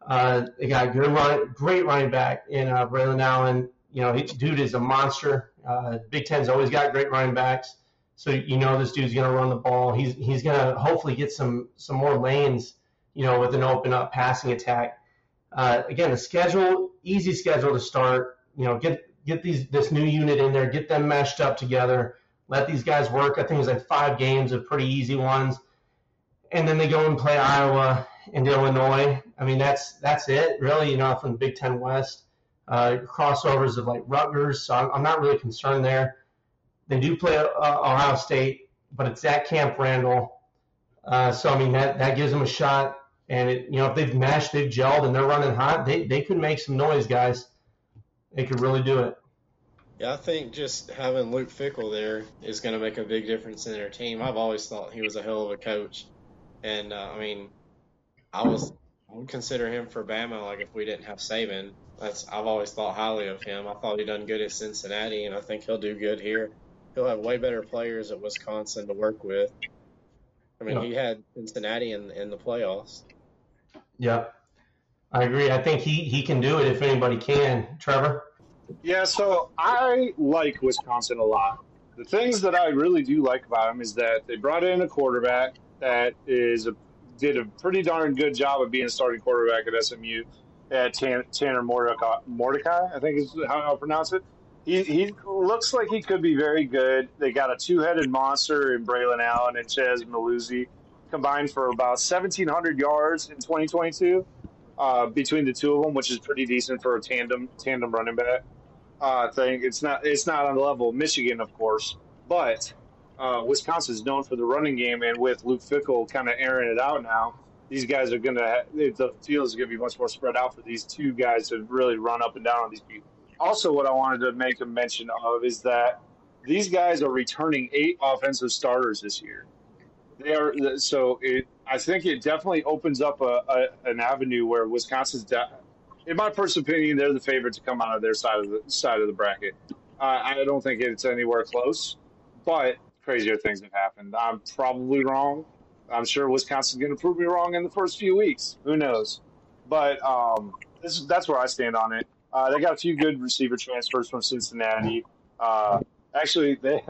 Uh, they got good run, great running back in uh, Braylon Allen. You know, dude is a monster. Uh, Big Ten's always got great running backs, so you know this dude's gonna run the ball. He's he's gonna hopefully get some some more lanes. You know, with an open up passing attack. Uh, again, the schedule, easy schedule to start. You know, get get these this new unit in there, get them meshed up together, let these guys work. I think it's like five games of pretty easy ones, and then they go and play Iowa and Illinois. I mean, that's that's it really. You know, from the Big Ten West, uh, crossovers of like Rutgers. So I'm, I'm, not really concerned there. They do play uh, Ohio State, but it's at Camp Randall. Uh, so I mean that that gives them a shot. And it, you know, if they've meshed, they've gelled, and they're running hot, they they could make some noise, guys. They could really do it. Yeah, I think just having Luke Fickell there is going to make a big difference in their team. I've always thought he was a hell of a coach, and uh, I mean, I was I would consider him for Bama. Like if we didn't have Saban, that's I've always thought highly of him. I thought he done good at Cincinnati, and I think he'll do good here. He'll have way better players at Wisconsin to work with. I mean, yeah. he had Cincinnati in in the playoffs. Yeah, I agree. I think he, he can do it if anybody can. Trevor? Yeah, so I like Wisconsin a lot. The things that I really do like about them is that they brought in a quarterback that is a, did a pretty darn good job of being a starting quarterback at SMU. At Tanner Mordecai, Mordecai, I think is how I'll pronounce it. He, he looks like he could be very good. They got a two-headed monster in Braylon Allen and Chez Mellusi combined for about 1,700 yards in 2022 uh, between the two of them, which is pretty decent for a tandem tandem running back uh, thing. It's not it's not on the level of Michigan, of course, but uh, Wisconsin is known for the running game, and with Luke Fickell kind of airing it out now, these guys are going to the field is going to be much more spread out for these two guys to really run up and down on these people. Also, what I wanted to make a mention of is that these guys are returning eight offensive starters this year. They are so it. I think it definitely opens up a, a an avenue where Wisconsin's, de- in my personal opinion, they're the favorite to come out of their side of the side of the bracket. Uh, I don't think it's anywhere close, but crazier things have happened. I'm probably wrong. I'm sure Wisconsin's going to prove me wrong in the first few weeks. Who knows? But um, this, that's where I stand on it. Uh, they got a few good receiver transfers from Cincinnati. Uh, actually, they,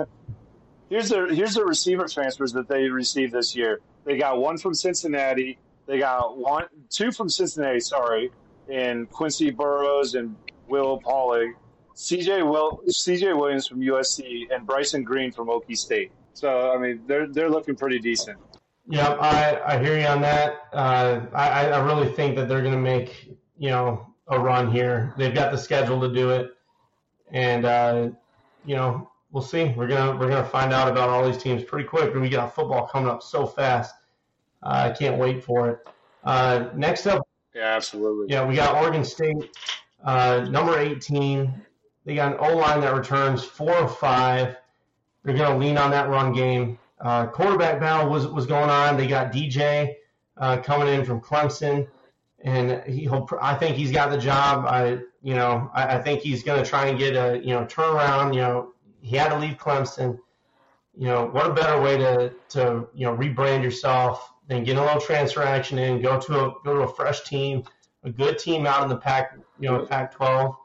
here's the here's the receiver transfers that they received this year. They got one from Cincinnati. They got one, two from Cincinnati. Sorry, and Quincy Burroughs and Will Pauling. CJ Will CJ Williams from USC and Bryson Green from Okie State. So I mean, they're they're looking pretty decent. Yeah, I, I hear you on that. Uh, I, I really think that they're going to make you know a run here. They've got the schedule to do it, and uh, you know we'll see. We're gonna we're gonna find out about all these teams pretty quick. We got football coming up so fast. Uh, I can't wait for it. Uh, next up, yeah, absolutely. Yeah, we got Oregon State, uh, number 18. They got an O line that returns four or five. They're going to lean on that run game. Uh, quarterback battle was was going on. They got DJ uh, coming in from Clemson, and he I think he's got the job. I you know I, I think he's going to try and get a you know turnaround. You know he had to leave Clemson. You know what a better way to to you know rebrand yourself than get a little transfer action in, go to a go to a fresh team, a good team out in the pack you know Pac-12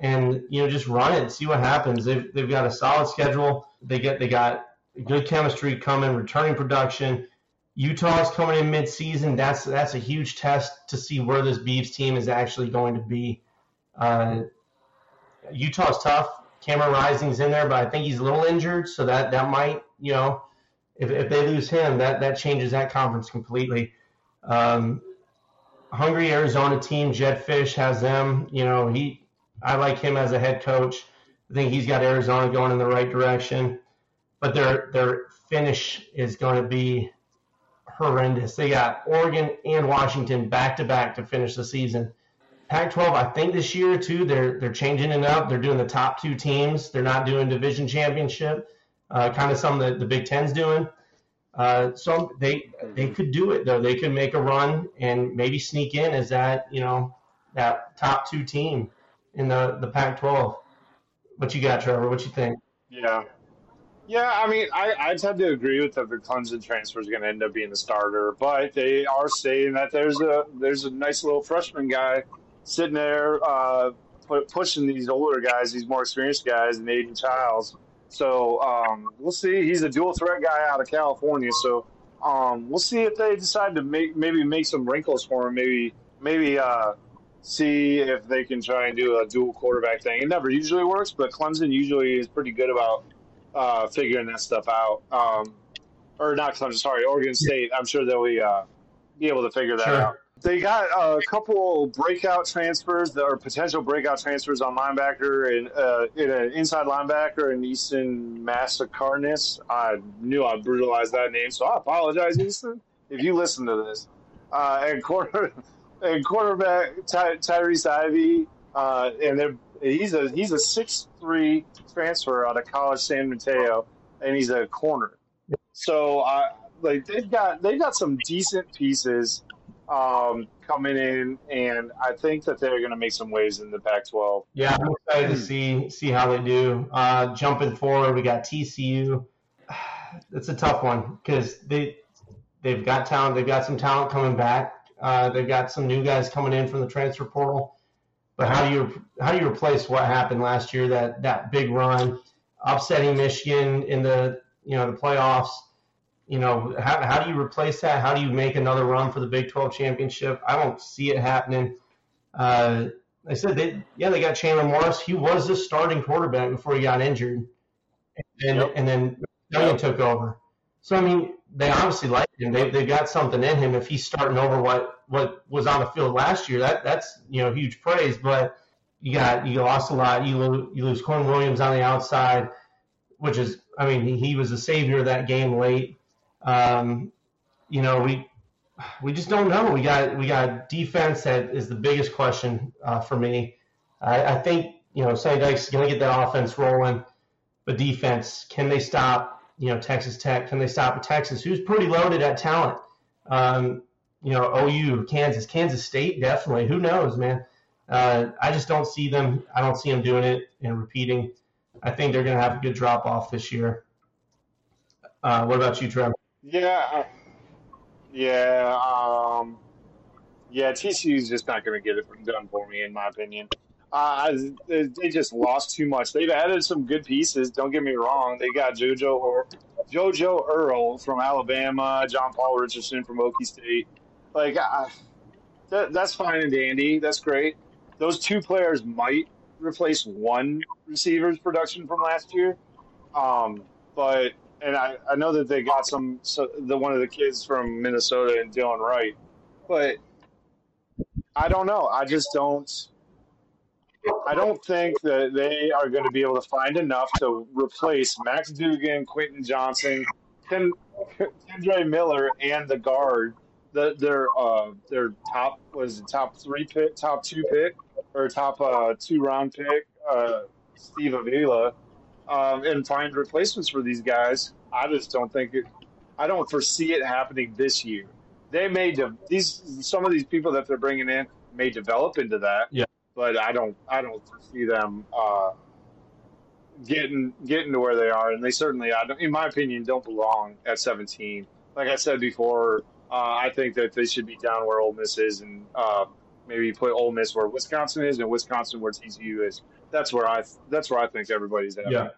and you know just run it see what happens. They've they've got a solid schedule. They get they got good chemistry coming, returning production. Utah's coming in mid-season. That's that's a huge test to see where this Beavs team is actually going to be. Uh, Utah's tough. Cameron Rising's in there, but I think he's a little injured, so that that might you know if if they lose him, that that changes that conference completely. Um, hungry Arizona team, Jedd Fisch has them. You know he I like him as a head coach. I think he's got Arizona going in the right direction, but their their finish is going to be horrendous. They got Oregon and Washington back to back to finish the season. Pac-12, I think this year too, they're they're changing it up. They're doing the top two teams. They're not doing division championship, uh, kind of some that the Big Ten's doing. Uh, so they they could do it though. They could make a run and maybe sneak in as that you know that top two team in the the Pac-12. What you got, Trevor? What you think? Yeah, yeah. I mean, I I tend to agree with that the Clemson transfer is going to end up being the starter, but they are saying that there's a there's a nice little freshman guy sitting there uh, pushing these older guys, these more experienced guys, and Aidan Chiles. So um, we'll see. He's a dual threat guy out of California, so um, we'll see if they decide to make maybe make some wrinkles for him. Maybe maybe uh, see if they can try and do a dual quarterback thing. It never usually works, but Clemson usually is pretty good about uh, figuring that stuff out. Um, or not I'm sorry, Oregon State. I'm sure they'll be, uh, be able to figure that sure. out. They got a couple breakout transfers that are potential breakout transfers on linebacker and uh, in an inside linebacker and Easton Massacarnis. I knew I brutalized that name, so I apologize, Easton, if you listen to this. Uh, and quarter and quarterback Ty, Tyrese Ivy, uh, and they're, he's a he's a six three transfer out of College San Mateo, and he's a corner. So I like they've got they've got some decent pieces um, coming in, and I think that they're going to make some waves in the Pac-12. Yeah, I'm excited to see see how they do. Uh, jumping forward, we got TCU. It's a tough one because they they've got talent. They've got some talent coming back. Uh, they've got some new guys coming in from the transfer portal. But how do you how do you replace what happened last year? That that big run, upsetting Michigan in the you know the playoffs. You know how how do you replace that? How do you make another run for the Big 12 championship? I don't see it happening. Uh, I said they yeah they got Chandler Morris. He was the starting quarterback before he got injured, and yep. and then Young yep. took over. So I mean, they obviously like him. They they got something in him. If he's starting over what what was on the field last year, that that's you know huge praise. But you got you lost a lot. You lose you lose Corn Williams on the outside, which is I mean he, he was the savior of that game late. Um, you know we we just don't know. We got we got defense that is the biggest question uh, for me. I, I think you know Sonny Dykes going to get that offense rolling, but defense can they stop you know Texas Tech? Can they stop Texas, who's pretty loaded at talent? Um, you know OU, Kansas, Kansas State, definitely. Who knows, man? Uh, I just don't see them. I don't see them doing it and repeating. I think they're going to have a good drop off this year. Uh, what about you, Trevor? Yeah, yeah, um, yeah. TCU's just not going to get it done for me, in my opinion. Uh, they just lost too much. They've added some good pieces. Don't get me wrong. They got JoJo or JoJo Earle from Alabama, John Paul Richardson from Okie State. Like that, that's fine and dandy. That's great. Those two players might replace one receiver's production from last year. Um, but and I, I know that they got some so the one of the kids from Minnesota and Dylan Wright, but I don't know. I just don't. I don't think that they are going to be able to find enough to replace Max Duggan, Quentin Johnston, Ken, Kendre Miller, and the guard. The, their uh, their top was top three pick, top two pick, or top uh, two round pick, uh, Steve Avila um, and find replacements for these guys. I just don't think it. I don't foresee it happening this year. They may de- these some of these people that they're bringing in may develop into that. Yeah. But I don't. I don't foresee them uh, getting getting to where they are, and they certainly, I don't, in my opinion, don't belong at 17. Like I said before, uh, I think that they should be down where Ole Miss is, and uh, maybe put Ole Miss where Wisconsin is, and Wisconsin where TCU is that's where I that's where I think everybody's at. Yeah, right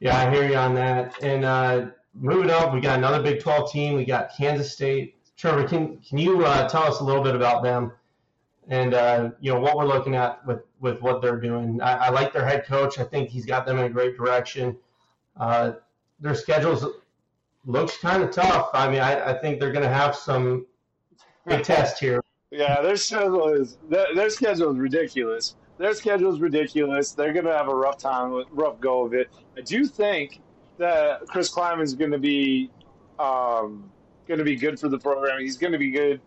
yeah, I hear you on that. And uh, moving up, we got another Big 12 team. We got Kansas State. Trevor, can can you uh, tell us a little bit about them and uh, you know what we're looking at with with what they're doing? I, I, like their head coach. I think he's got them in a great direction. Uh, their schedules looks kind of tough. I mean, I, I think they're going to have some big tests here. Yeah, their schedule is their, their schedule is ridiculous their schedule is ridiculous. They're going to have a rough time, rough go of it. I do think that Chris Klieman is going to be um, going to be good for the program. He's going to be good.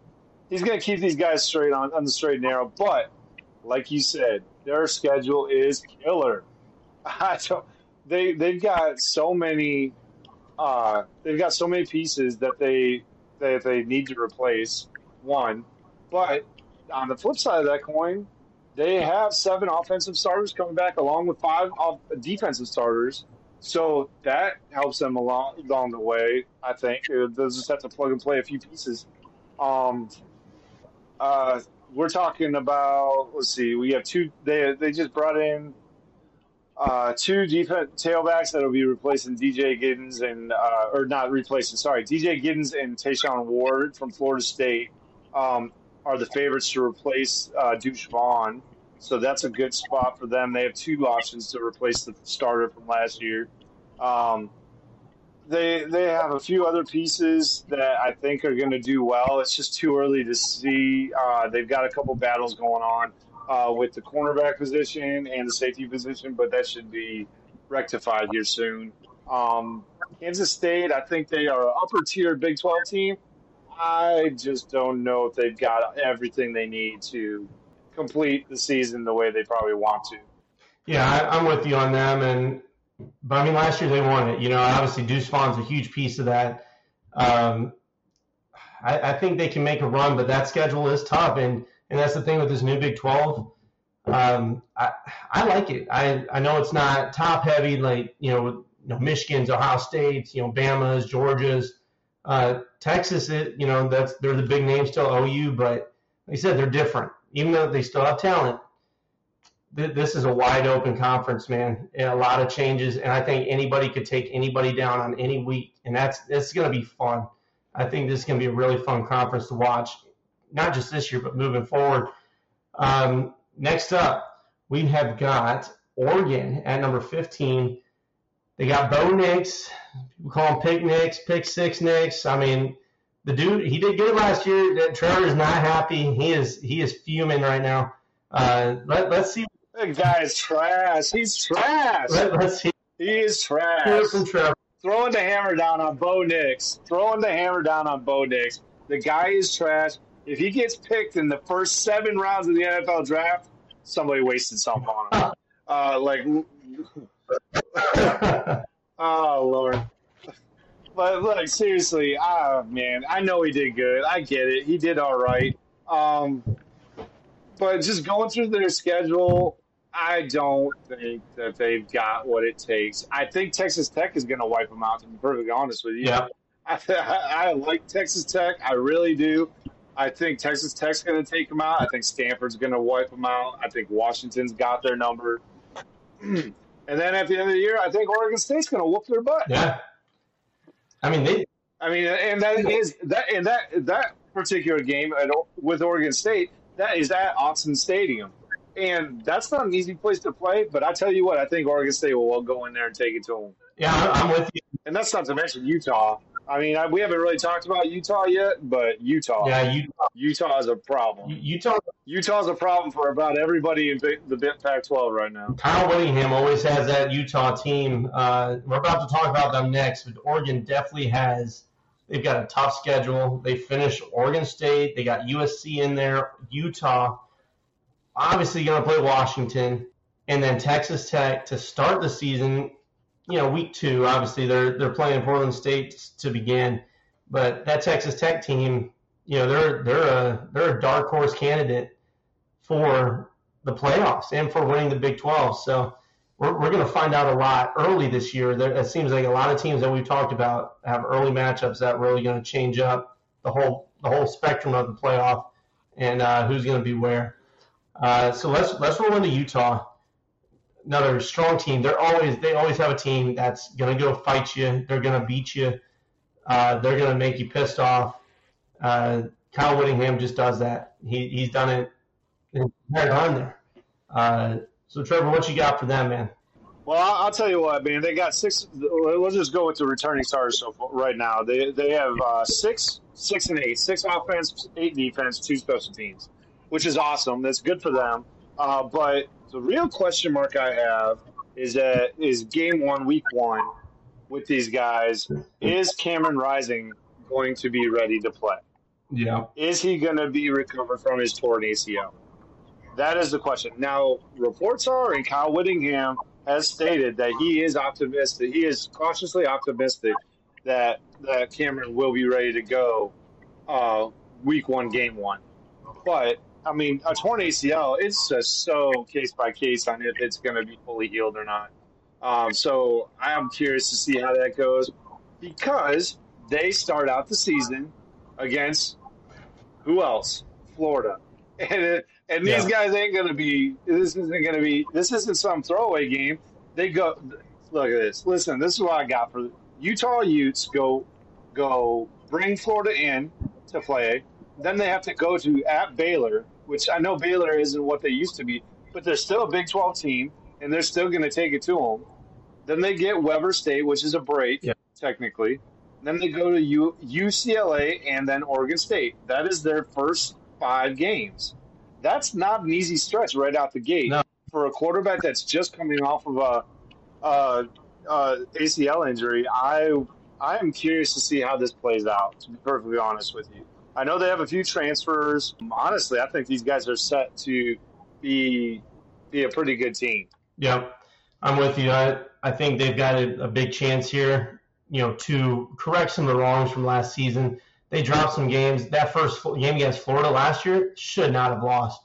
He's going to keep these guys straight on on the straight and narrow. But like you said, their schedule is killer. they they've got so many uh, they've got so many pieces that they that they need to replace. One, but on the flip side of that coin, they have seven offensive starters coming back, along with five defensive starters. So that helps them along along the way. I think they'll just have to plug and play a few pieces. Um, uh, we're talking about. Let's see. We have two. They they just brought in uh, two defense tailbacks that'll be replacing DJ Giddens and uh, or not replacing. Sorry, DJ Giddens and Treshaun Ward from Florida State um, are the favorites to replace uh, Deuce Vaughn. So that's a good spot for them. They have two options to replace the starter from last year. Um, they they have a few other pieces that I think are going to do well. It's just too early to see. Uh, they've got a couple battles going on uh, with the cornerback position and the safety position, but that should be rectified here soon. Um, Kansas State, I think they are an upper tier Big 12 team. I just don't know if they've got everything they need to complete the season the way they probably want to. Yeah, I, am with you on them. And but I mean, last year they won it. You know, obviously Deuce Vaughn's a huge piece of that. Um, I, I, think they can make a run, but that schedule is tough, and and that's the thing with this new Big 12. Um, I I like it. I I know it's not top heavy like you know, you know Michigan's, Ohio State's, you know, Bama's, Georgia's. Uh, Texas, it, you know, that's they're the big names still OU, but like I said, they're different even though they still have talent, th- this is a wide open conference, man. And a lot of changes, and I think anybody could take anybody down on any week, and that's it's going to be fun. I think this is going to be a really fun conference to watch, not just this year, but moving forward. Um, next up, we have got Oregon at number 15. They got Bo Nix. People call him Pick Nix, Pick Six Nix. I mean, the dude he did good last year. Trevor is not happy. He is he is fuming right now. Uh, let let's see. That guy is trash. He's trash. Let, us see. He is trash. From Trevor. Throwing the hammer down on Bo Nix. Throwing the hammer down on Bo Nix. The guy is trash. If he gets picked in the first seven rounds of the NFL draft, somebody wasted something on him. Uh, like, oh Lord. But like seriously, ah man, I know he did good. I get it. He did all right. Um, but just going through their schedule, I don't think that they've got what it takes. I think Texas Tech is going to wipe them out. To be perfectly honest with you, yeah. I, I like Texas Tech. I really do. I think Texas Tech's going to take them out. I think Stanford's going to wipe them out. I think Washington's got their number. and then at the end of the year, I think Oregon State's going to whoop their butt. Yeah. I mean, they. I mean, and that is that and that that particular game at, with Oregon State that is at Autzen Stadium, and that's not an easy place to play. But I tell you what, I think Oregon State will go in there and take it to them. Yeah, I'm with you. And that's not to mention Utah. I mean, I, we haven't really talked about Utah yet, but Utah. Yeah, Utah. Utah is a problem. Utah. Utah's a problem for about everybody in the Bit Pac-12 right now. Kyle Whittingham always has that Utah team. Uh, we're about to talk about them next, but Oregon definitely has. They've got a tough schedule. They finished Oregon State. They got USC in there. Utah, obviously going to play Washington, and then Texas Tech to start the season you know, week two, obviously they're they're playing Portland State to begin, but that Texas Tech team, you know, they're they're a they're a dark horse candidate for the playoffs and for winning the Big 12. So we're, we're going to find out a lot early this year. There, it seems like a lot of teams that we've talked about have early matchups that really going to change up the whole the whole spectrum of the playoff and uh, who's going to be where. Uh, so let's let's roll into Utah another strong team. They're always they always have a team that's gonna go fight you. They're gonna beat you. Uh, they're gonna make you pissed off. Uh, Kyle Whittingham just does that. He he's done it there. Uh, so Trevor, what you got for them, man? Well, I'll tell you what, man. They got six. Let's just go with the returning starters so far, right now. They they have uh, six, six and eight, six offense, eight defense, two special teams, which is awesome. That's good for them. Uh, but the real question mark I have is that is game one, week one, with these guys. Is Cameron Rising going to be ready to play? Yeah. Is he going to be recovered from his torn ACL? That is the question. Now, reports are, and Kyle Whittingham has stated that he is optimistic. He is cautiously optimistic that that Cameron will be ready to go uh, week one, game one. But I mean, a torn ACL, it's just so case by case on if it's going to be fully healed or not. Um, so I am curious to see how that goes because they start out the season against who else? Florida. And, and these yeah. guys ain't going to be, this isn't going to be, this isn't some throwaway game. They go, look at this. Listen, this is what I got for Utah Utes go, go bring Florida in to play. Then they have to go to at Baylor which I know Baylor isn't what they used to be, but they're still a Big 12 team, and they're still going to take it to them. Then they get Weber State, which is a break, yeah. technically. Then they go to U- UCLA and then Oregon State. That is their first five games. That's not an easy stretch right out the gate no. for a quarterback that's just coming off of a, a, a ACL injury. I I am curious to see how this plays out. To be perfectly honest with you. I know they have a few transfers. Honestly, I think these guys are set to be be a pretty good team. Yeah, I'm with you. I, I think they've got a, a big chance here, you know, to correct some of the wrongs from last season. They dropped some games. That first game against Florida last year should not have lost.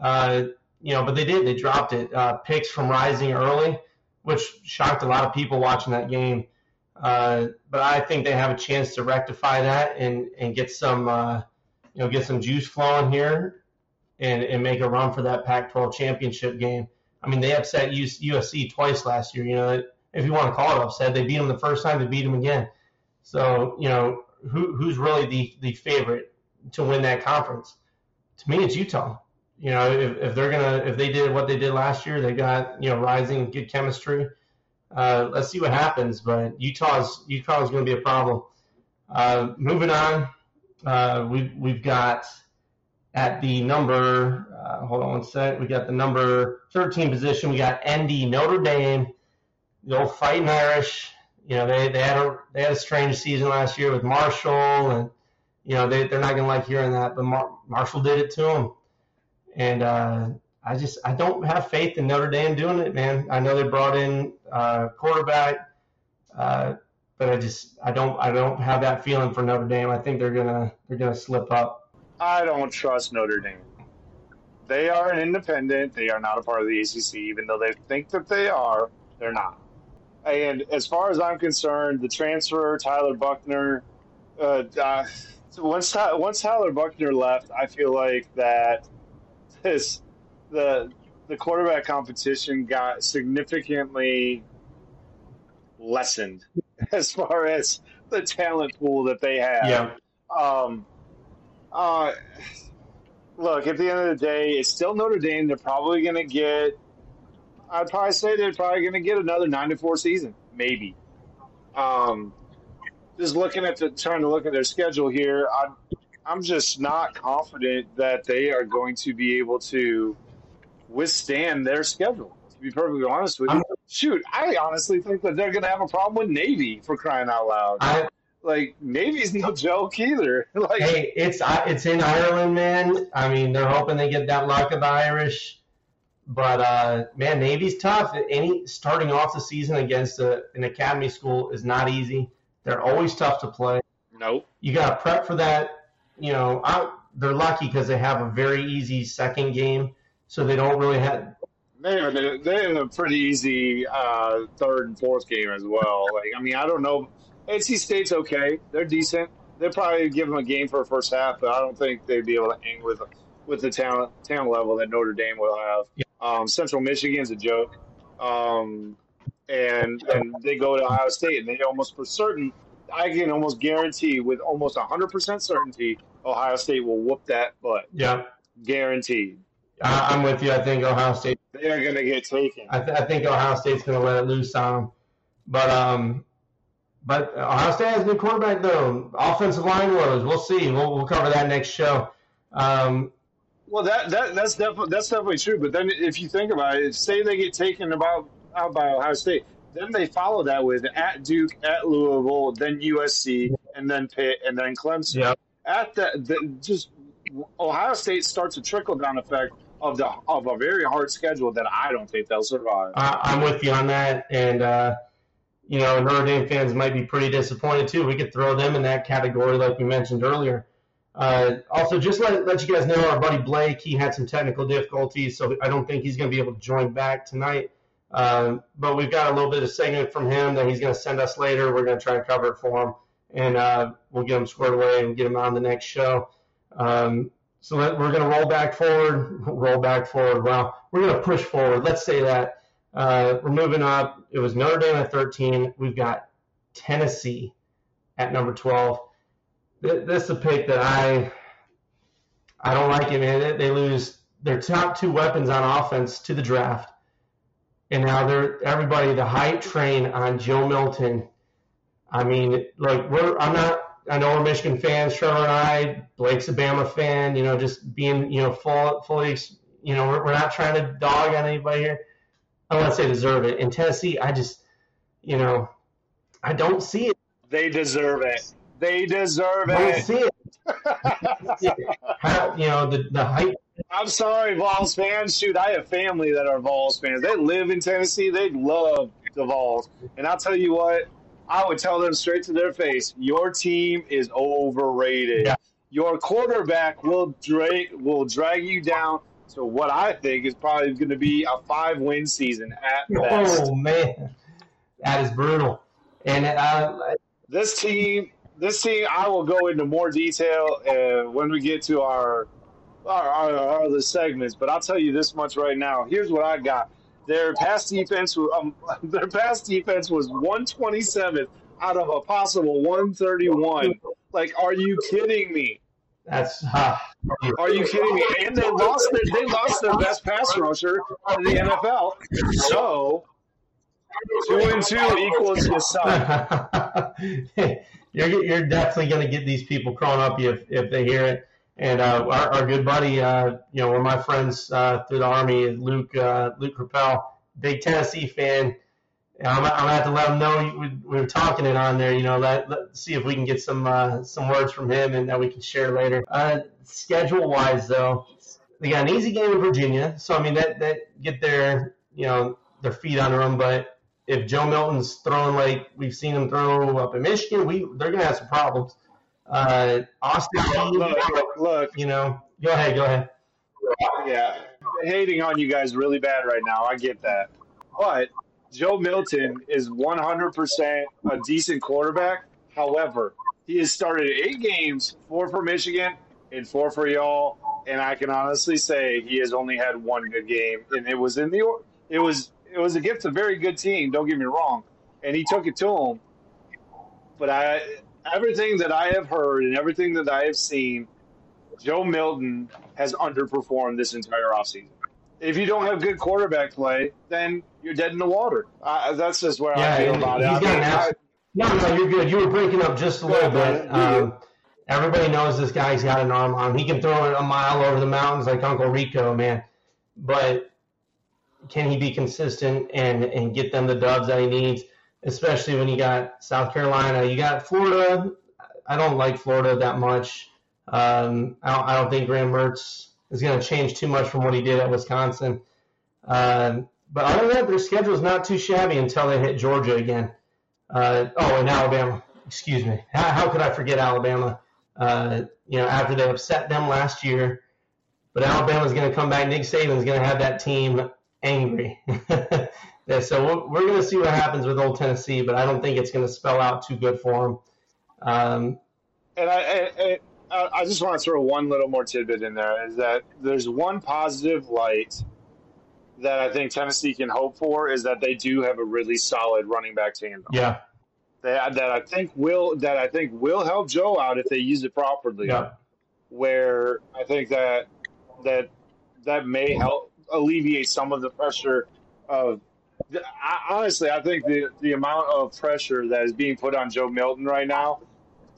Uh, you know, but they did. They dropped it. Uh, picks from Rising early, which shocked a lot of people watching that game. Uh, but I think they have a chance to rectify that and, and get some uh, you know get some juice flowing here and, and make a run for that Pac-12 championship game. I mean, they upset USC twice last year. You know, if you want to call it upset, they beat them the first time, they beat them again. So you know, who who's really the the favorite to win that conference? To me, it's Utah. You know, if, if they're gonna if they did what they did last year, they got you know rising good chemistry uh, let's see what happens. But Utah's Utah is going to be a problem. Uh, moving on, uh, we've we've got at the number. Uh, hold on one sec. We got the number 13 position. We got ND Notre Dame, the old Fighting Irish. You know they, they had a they had a strange season last year with Marshall and you know, they, they're not going to like hearing that. But Mar- Marshall did it to them, And uh, I just I don't have faith in Notre Dame doing it, man. I know they brought in uh, quarterback, uh, but I just I don't I don't have that feeling for Notre Dame. I think they're gonna they're gonna slip up. I don't trust Notre Dame. They are an independent. They are not a part of the ACC, even though they think that they are. They're not. And as far as I'm concerned, the transfer Tyler Buchner. uh, uh, once once Tyler Buchner left, I feel like that this the the quarterback competition got significantly lessened as far as the talent pool that they have. Yeah. Um, uh, look, at the end of the day, it's still Notre Dame. They're probably going to get. I'd probably say they're probably going to get another nine to four season, maybe. Um, just looking at the trying to look at their schedule here, I'm I'm just not confident that they are going to be able to withstand their schedule. To be perfectly honest with you, shoot, I honestly think that they're going to have a problem with Navy for crying out loud. I, Like Navy's no joke either. like hey, it's it's in Ireland, man. I mean, they're hoping they get that luck of the Irish. But uh, man, Navy's tough. Any starting off the season against a, an academy school is not easy. They're always tough to play. nope. You got to prep for that. You know, I, they're lucky because they have a very easy second game, so they don't really have. They have a, they have a pretty easy uh, third and fourth game as well. Like I mean, I don't know. NC State's okay. They're decent. They'll probably give them a game for a first half, but I don't think they'd be able to hang with with the talent talent level that Notre Dame will have. Um, Central Michigan's a joke, um, and and they go to Ohio State, and they almost for certain. I can almost guarantee with almost 100% certainty Ohio State will whoop that butt. Yeah, Guaranteed. I, I'm with you. I think Ohio State. They are going to get taken. I, th- I think Ohio State's going to let it loose on them. But um, but Ohio State has a new quarterback though. Offensive line woes. We'll see. We'll, we'll cover that next show. Um, Well, that, that that's definitely that's definitely true. But then, if you think about it, say they get taken about out by Ohio State, then they follow that with at Duke, at Louisville, then USC, and then Pitt, and then Clemson. yeah. At the, the just Ohio State starts a trickle down effect of the of a very hard schedule that I don't think they'll survive. I, I'm with you on that. And, uh, you know, Notre Dame fans might be pretty disappointed too. We could throw them in that category, like we mentioned earlier. Uh, also, just let, let you guys know, our buddy Blake, he had some technical difficulties, so I don't think he's going to be able to join back tonight. Um, but we've got a little bit of segment from him that he's going to send us later. We're going to try and cover it for him, and uh, we'll get him squared away and get him on the next show. Um, so we're going to roll back forward, roll back forward. Well, we're going to push forward. Let's say that. Uh, we're moving up. It was Notre Dame at 13. We've got Tennessee at number 12. This is a pick that I I don't like it, man. They lose their top two weapons on offense to the draft, and now they're everybody the hype train on Joe Milton. I mean, like we're I'm not. I know we're Michigan fans, Trevor and I. Blake's a Bama fan. You know, just being you know full fully. You know, we're, we're not trying to dog on anybody here unless they deserve it. In Tennessee, I just, you know, I don't see it. They deserve it. They deserve it. I don't it. see it. How, you know, the the hype. I'm sorry, Vols fans. Shoot, I have family that are Vols fans. They live in Tennessee. They love the Vols. And I'll tell you what, I would tell them straight to their face your team is overrated. Yeah. Your quarterback will drag, will drag you down to what I think is probably going to be a five win season at best. Oh man, that is brutal. And uh, This team, this team, I will go into more detail uh, when we get to our our, our, our other segments. But I'll tell you this much right now. Here's what I got. Their pass defense, was- um, their pass defense was 127th out of a possible 131. Like, are you kidding me? that's uh, Are you kidding me? And they lost their they lost their best pass rusher in the NFL. So two and two equals you suck. you're you're definitely going to get these people crawling up you if, if they hear it. And uh, our, our good buddy, uh, you know, one of my friends uh, through the army, Luke uh, Luke Capel, big Tennessee fan. I'm, I'm gonna have to let him know we, we were talking it on there. You know, let, let see if we can get some uh, some words from him and that we can share later. Uh, schedule wise, though, they got an easy game in Virginia, so I mean that that get their you know their feet under them. But if Joe Milton's throwing like we've seen him throw up in Michigan, we they're gonna have some problems. Uh, Austin, Look, look, you know, go ahead, go ahead. yeah, hating on you guys really bad right now. I get that, but Joe Milton is 100% a decent quarterback. However, he has started eight games, four for Michigan and four for y'all, and I can honestly say he has only had one good game, and it was in the it was it was a against a very good team. Don't get me wrong, and he took it to him. But I everything that I have heard and everything that I have seen, Joe Milton has underperformed this entire offseason. If you don't have good quarterback play, then you're dead in the water. Uh, that's just where Yeah, I feel about it. he's I got mean, an I- No, no, you're good. You were breaking up just a little bit. Um, everybody knows this guy's got an arm on. He can throw it a mile over the mountains like Uncle Rico, man. But can he be consistent and, and get them the dubs that he needs? Especially when you got South Carolina, you got Florida. I don't like Florida that much. Um, I, don't, I don't think Graham Mertz is going to change too much from what he did at Wisconsin. Um, but other than that, their schedule is not too shabby until they hit Georgia again. Uh, oh, and Alabama. Excuse me. How, how could I forget Alabama? Uh, you know, after they upset them last year, but Alabama's going to come back. Nick Saban's going to have that team angry. yeah, so we're, we're going to see what happens with Old Tennessee, but I don't think it's going to spell out too good for them. Um, and I, I, I, I just want to throw one little more tidbit in there is that there's one positive light that I think Tennessee can hope for is that they do have a really solid running back tandem. yeah, That, that I think will that I think will help Joe out if they use it properly. yeah, Where I think that that that may help alleviate some of the pressure of. I, honestly, I think the the amount of pressure that is being put on Joe Milton right now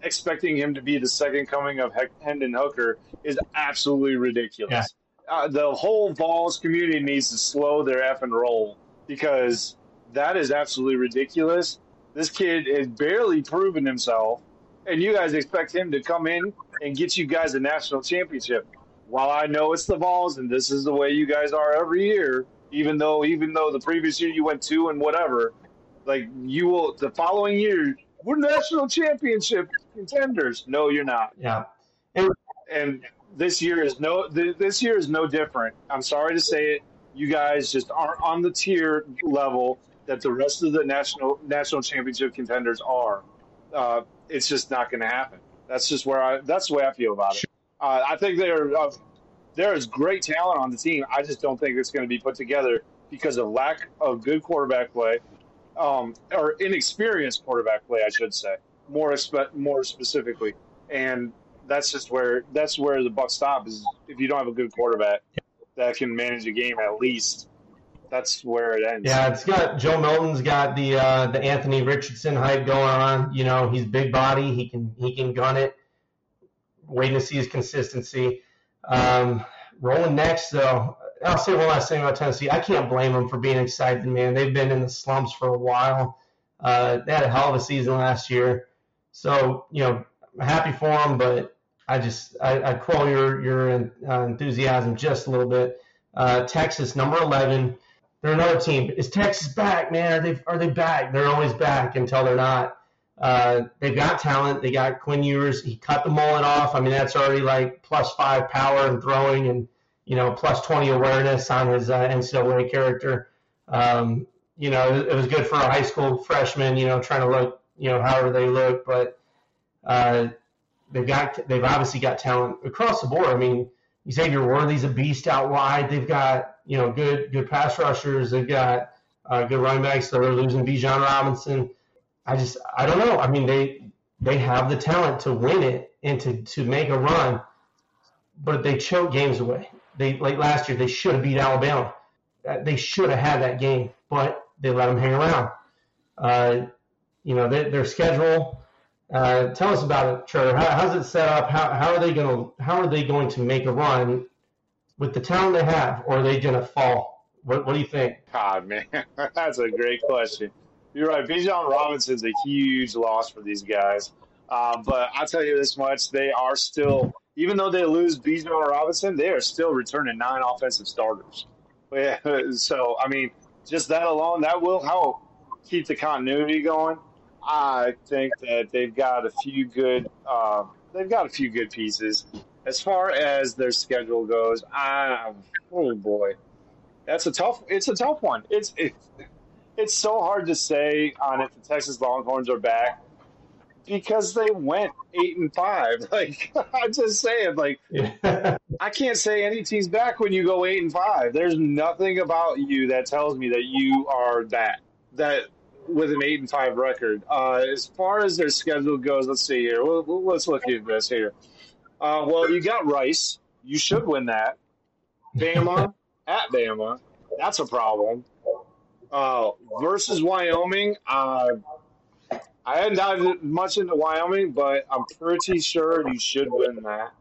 expecting him to be the second coming of Hendon Hooker is absolutely ridiculous. Yeah. Uh, the whole Vols community needs to slow their F and roll because that is absolutely ridiculous. This kid has barely proven himself, and you guys expect him to come in and get you guys a national championship. While I know it's the Vols and this is the way you guys are every year, even though even though the previous year you went two and whatever, like you will the following year we're national championship contenders. No, you're not. yeah. And this year is no th- this year is no different. I'm sorry to say it. You guys just aren't on the tier level that the rest of the national national championship contenders are. Uh, it's just not going to happen. That's just where I. That's the way I feel about it. Uh, I think there uh, there is great talent on the team. I just don't think it's going to be put together because of lack of good quarterback play, um, or inexperienced quarterback play, I should say, more espe- more specifically. And that's just where that's where the buck stops. Is if you don't have a good quarterback that can manage a game at least, that's where it ends. Yeah, it's got Joe Milton's got the uh, the Anthony Richardson hype going on. You know, he's big body. He can he can gun it. Waiting to see his consistency. Um, rolling next though, I'll say one last thing about Tennessee. I can't blame them for being excited, man. They've been in the slumps for a while. Uh, they had a hell of a season last year, so you know, I'm happy for them. But I just I, I quell your your uh, enthusiasm just a little bit. Uh, Texas, number eleven. They're another team. Is Texas back, man? Are they are they back? They're always back until they're not. Uh, they've got talent. They got Quinn Ewers. He cut the mullet off. I mean, that's already like plus five power and throwing, and you know, plus twenty awareness on his uh, NCAA character. Um, you know, it, was good for a high school freshman. You know, trying to look, you know, however they look, but uh, they've got they've obviously got talent across the board. I mean, Xavier Worthy's a beast out wide. They've got you know good good pass rushers. They've got uh, good running backs. They're losing Bijan Robinson. I just I don't know. I mean they they have the talent to win it and to to make a run, but they choke games away. They like last year they should have beat Alabama. Uh, They should have had that game, but they let them hang around. Uh, you know their, their schedule. Uh, tell us about it, Trevor. How, how's it set up? How, how are they going to how are they going to make a run with the talent they have, or are they going to fall? What, what do you think? God, man, that's a great question. You're right. Bijan Robinson's a huge loss for these guys. Uh, but I'll tell you this much: they are still, even though they lose Bijan Robinson, they are still returning nine offensive starters. So I mean, just that alone, that will help keep the continuity going. I think that they've got a few good, uh, they've got a few good pieces. As far as their schedule goes, I, oh boy, that's a tough. It's a tough one. It's it, it's so hard to say on if the Texas Longhorns are back because they went eight and five. Like I'm just saying, like Yeah. I can't say any team's back when you go eight and five. There's nothing about you that tells me that you are that that with an eight and five record. Uh, as far as their schedule goes, let's see here. Well, let's look at this here. Uh, well, you got Rice. You should win that. Bama at Bama. That's a problem. Uh, versus Wyoming. Uh, I hadn't dived much into Wyoming, but I'm pretty sure you should win that.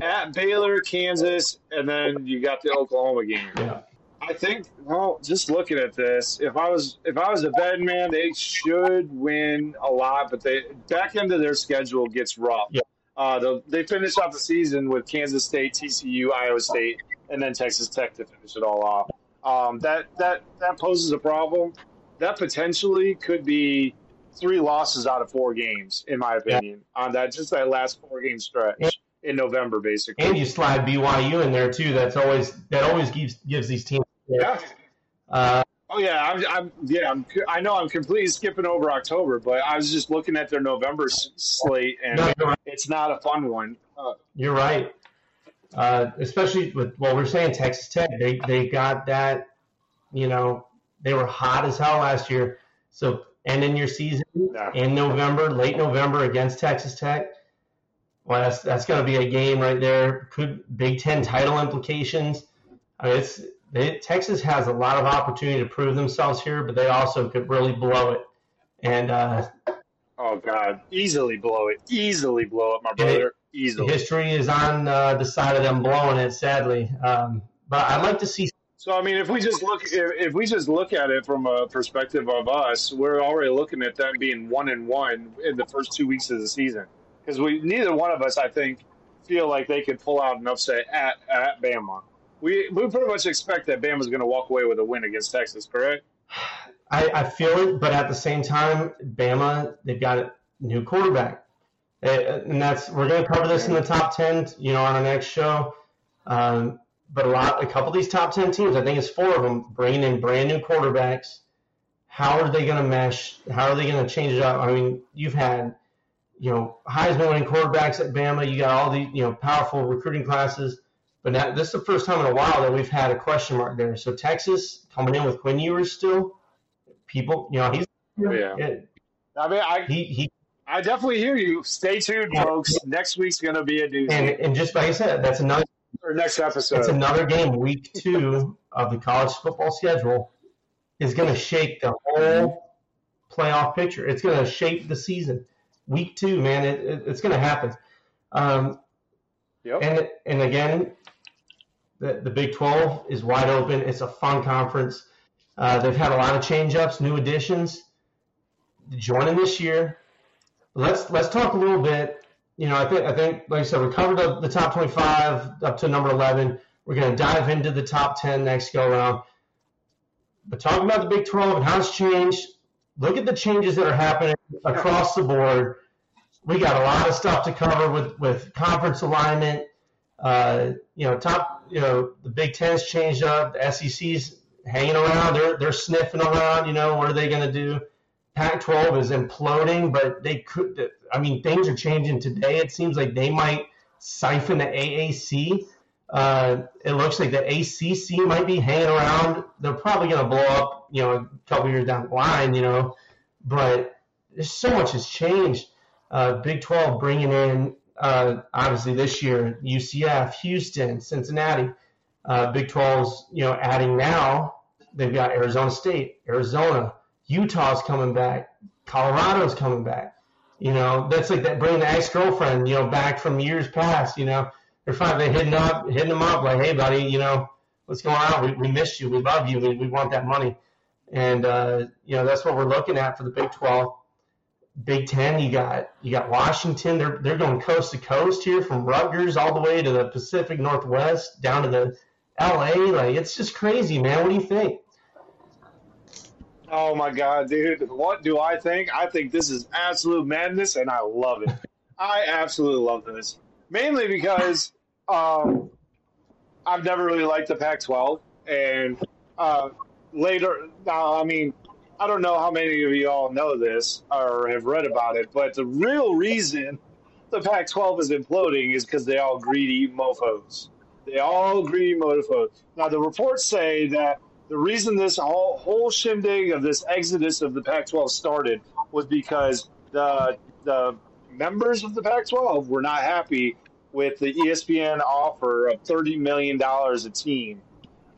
At Baylor, Kansas, and then you got the Oklahoma game. yeah. I think. Well, just looking at this, if I was if I was a betting man, they should win a lot, but they back into their schedule gets rough. Yeah. Uh, the, they finish off the season with Kansas State, TCU, Iowa State, and then Texas Tech to finish it all off. Um, that that that poses a problem. That potentially could be three losses out of four games, in my opinion, on that just that last four game stretch Yeah. in November, basically. And you slide BYU in there too. That's always that always gives gives these teams. yeah. Uh, Oh yeah, I'm, I'm yeah, I'm, I know I'm completely skipping over October, but I was just looking at their November slate, and no, it's not a fun one. Uh, You're right. Uh, especially with what we're saying, Texas Tech, they they got that. You know, they were hot as hell last year. So and ending your season Yeah. in November, late November against Texas Tech. Well, that's that's going to be a game right there. Could Big Ten title implications? I mean, it's they, Texas has a lot of opportunity to prove themselves here, but they also could really blow it. And uh, oh God, easily blow it, easily blow it, my brother, easily. history is on uh, the side of them blowing it, sadly. Um, but I'd like to see. So I mean, if we just look, if, if we just look at it from a perspective of us, we're already looking at them being one and one in the first two weeks of the season because we neither one of us, I think, feel like they could pull out an upset at at Bama. We we pretty much expect that Bama's going to walk away with a win against Texas, correct? I, I feel it, but at the same time, Bama they've got a new quarterback, and that's we're going to cover this in the top ten, you know, on our next show. Um, but a lot, a couple of these top ten teams, I think it's four of them, bringing in brand new quarterbacks. How are they going to mesh? How are they going to change it up? I mean, you've had, you know, Heisman winning quarterbacks at Bama. You got all the, you know, powerful recruiting classes. But now, this is the first time in a while that we've had a question mark there. So Texas coming in with Quinn Ewers still, people, you know, he's Yeah. I mean, I he he I definitely hear you. Stay tuned, folks. Next week's going to be a doozy. and and just like I said, that's another or next episode. it's another game. Week two of the college football schedule is going to shake the whole playoff picture. It's going to shape the season. Week two, man, it, it, it's going to happen. Um, yep. And and again, the the Big Twelve is wide open. It's a fun conference. Uh, they've had a lot of change ups, new additions. Joining this year, let's let's talk a little bit. You know, I think I think like I said, we covered the, the top twenty five up to number eleven. We're going to dive into the top ten next go around. But talking about the Big Twelve and how it's changed, look at the changes that are happening across the board. We got a lot of stuff to cover with with conference alignment. Uh, you know, top, you know, the Big Ten's changed up. The SEC's hanging around. They're they're sniffing around. You know, what are they going to do? Pac-12 is imploding, but they could. I mean, things are changing today. It seems like they might siphon the AAC. Uh, it looks like the ACC might be hanging around. They're probably going to blow up, you know, a couple years down the line, you know. But so much has changed. Uh, Big 12 bringing in, uh, obviously this year, UCF, Houston, Cincinnati. Uh, Big 12's, you know, adding now. They've got Arizona State, Arizona, Utah's coming back, Colorado's coming back. You know, that's like that bringing the ex-girlfriend, you know, back from years past. You know, they're finally hitting up, hitting them up, like, hey, buddy, you know, what's going on? We, we missed you, we love you, we, we want that money. and uh, you know that's what we're looking at for the Big 12. Big Ten, you got you got Washington. They're they're going coast to coast here from Rutgers all the way to the Pacific Northwest down to the LA. Like it's just crazy, man. What do you think? Oh my god, dude! What do I think? I think this is absolute madness, and I love it. I absolutely love this, mainly because um, I've never really liked the Pac-12, and uh, later now, I mean, I don't know how many of you all know this or have read about it, but the real reason the Pac-12 is imploding is because they all greedy mofo's. They all greedy mofo's. Now the reports say that the reason this whole, whole shindig of this exodus of the Pac-12 started was because the the members of the Pac-12 were not happy with the ESPN offer of thirty million dollars a team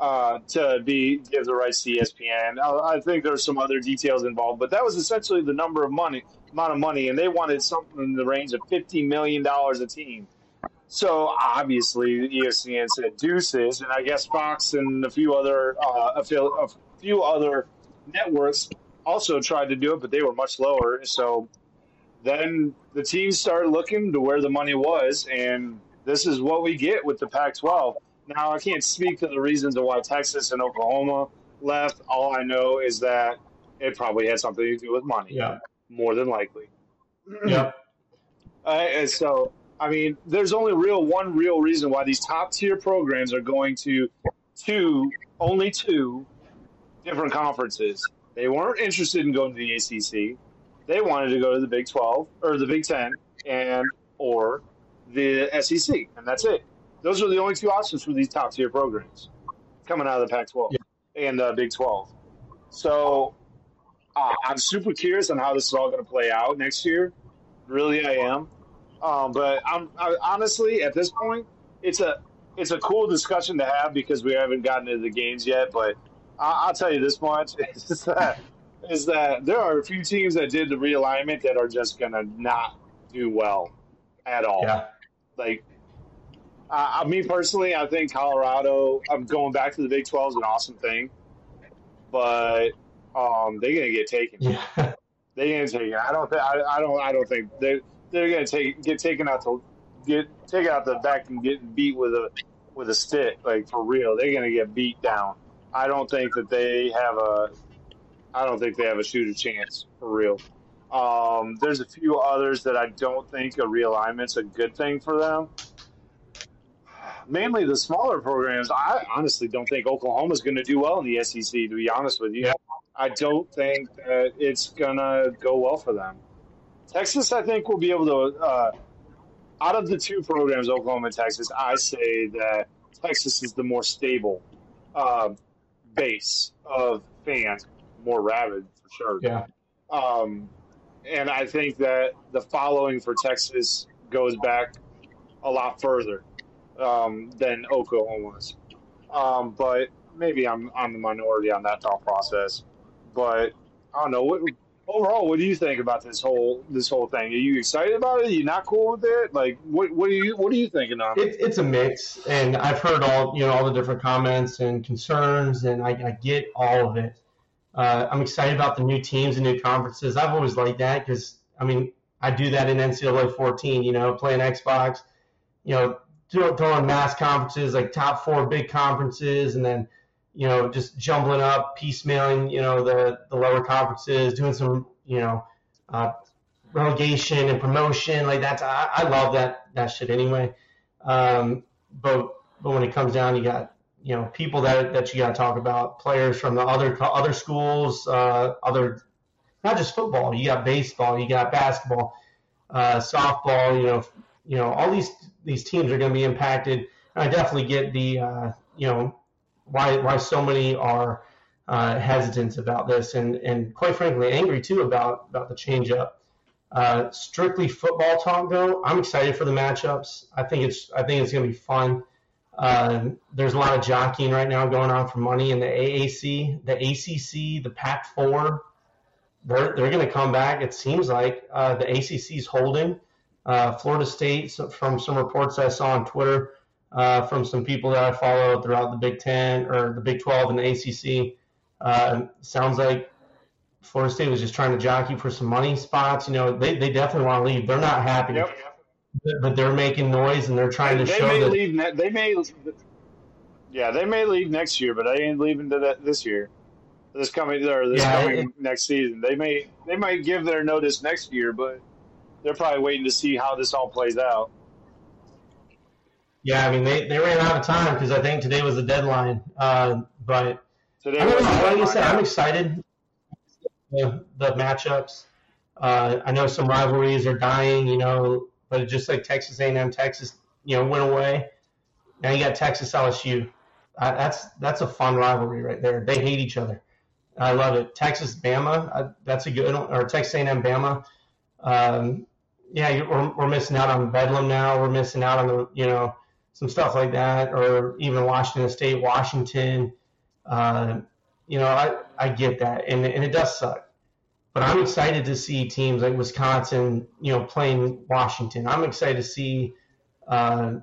uh, to be give the rights to ESPN. I, I think there's some other details involved, but that was essentially the number of money amount of money, and they wanted something in the range of fifty million dollars a team. So obviously, ESPN said deuces, and I guess Fox and a few other uh, a few other networks also tried to do it, but they were much lower. So then the teams started looking to where the money was, and this is what we get with the Pac-12. Now I can't speak to the reasons of why Texas and Oklahoma left. All I know is that it probably had something to do with money. Yeah, more than likely. Yeah. Uh, and so I mean, there's only real one real reason why these top tier programs are going to two, only two different conferences. They weren't interested in going to the ACC. They wanted to go to the Big 12 or the Big 10 and or the SEC, and that's it. Those are the only two options for these top tier programs coming out of the Pac-12 yeah. and uh, Big 12. So uh, I'm super curious on how this is all going to play out next year. Really, I am. Um, but I'm I, honestly at this point, it's a it's a cool discussion to have because we haven't gotten into the games yet. But I, will tell you this much: is that is that there are a few teams that did the realignment that are just gonna not do well at all. Yeah. Like, uh, me personally, I think Colorado. I'm going back to the Big 12 is an awesome thing, but um, they're gonna get taken. Yeah. They're gonna take it. I don't think. I, I don't. I don't think they they're gonna take get taken out to get take out the back and get beat with a with a stick like for real. They're gonna get beat down. I don't think that they have a. I don't think they have a shooter chance for real. Um, there's a few others that I don't think a realignment's a good thing for them. Mainly the smaller programs. I honestly don't think Oklahoma's going to do well in the SEC. To be honest with you, I don't think that it's going to go well for them. Texas, I think, will be able to. Uh, out of the two programs, Oklahoma and Texas, I say that Texas is the more stable uh, base of fans, more rabid for sure. Yeah. Um, and I think that the following for Texas goes back a lot further um, than Oklahoma's. Um, but maybe I'm I'm the minority on that thought process. But I don't know. What, overall, what do you think about this whole this whole thing? Are you excited about it? Are you not cool with it? Like, what what are you what are you thinking on it? It's a mix, and I've heard all you know all the different comments and concerns, and I, I get all of it. Uh, I'm excited about the new teams and new conferences. I've always liked that because I mean I do that in NCAA 14. You know, playing Xbox, you know, throwing mass conferences like top four big conferences, and then you know, just jumbling up, piecemealing, you know, the, the lower conferences, doing some, you know, uh, relegation and promotion. Like that's, I, I love that, that shit anyway. Um, but, but when it comes down, you got, you know, people that, that you got to talk about, players from the other, other schools, uh, other, not just football, you got baseball, you got basketball, uh, softball, you know, you know, all these, these teams are going to be impacted. I definitely get the, uh, you know, why why so many are uh, hesitant about this, and and quite frankly angry too about about the change up. Uh, strictly football talk though, I'm excited for the matchups. I think it's I think it's going to be fun. Uh, there's a lot of jockeying right now going on for money in the AAC, the ACC, the Pac-4. They're they're going to come back. It seems like uh, the ACC's holding. Uh, Florida State, from some reports I saw on Twitter, uh, from some people that I follow throughout the Big Ten or the Big 12 and the ACC. Uh, sounds like Florida State was just trying to jockey for some money spots. You know, they, they definitely want to leave. They're not happy, Yep. but they're making noise and they're trying to they show may that. leave. Ne- they may. Yeah, they may leave next year, but they ain't leaving to that this year. This coming or this Yeah, coming it- next season. They may they might give their notice next year, but they're probably waiting to see how this all plays out. Yeah, I mean, they, they ran out of time because I think today was the deadline. Uh, but Today I know. Like I said, I'm excited. The, the matchups. Uh, I know some rivalries are dying, you know, but just like Texas A&M, Texas, you know, went away. Now you got Texas LSU. Uh, that's that's a fun rivalry right there. They hate each other. I love it. Texas Bama, uh, that's a good one. Or Texas A&M Bama. Um, yeah, you- we're, we're missing out on Bedlam now. We're missing out on the you know some stuff like that, or even Washington State, Washington. Uh, you know, I, I get that, and, and it does suck. But I'm excited to see teams like Wisconsin, you know, playing Washington. I'm excited to see, uh,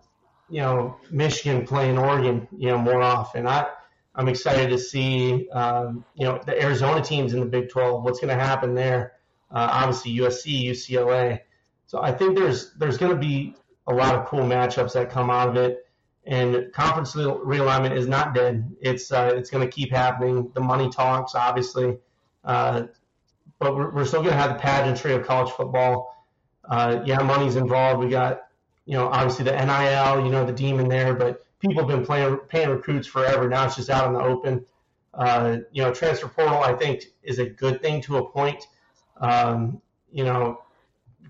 you know, Michigan playing Oregon, you know, more often. I, I'm excited to see, um, you know, the Arizona teams in the Big 12. What's going to happen there? Uh, obviously, USC, UCLA. So I think there's there's going to be a lot of cool matchups that come out of it. And conference realignment is not dead. It's uh, it's going to keep happening. The money talks, obviously, uh, but we're, we're still going to have the pageantry of college football. Uh, yeah, money's involved. We got you know obviously the NIL, you know the demon there, but people have been playing paying recruits forever. Now it's just out in the open. Uh, you know, transfer portal I think is a good thing to a point. Um, you know,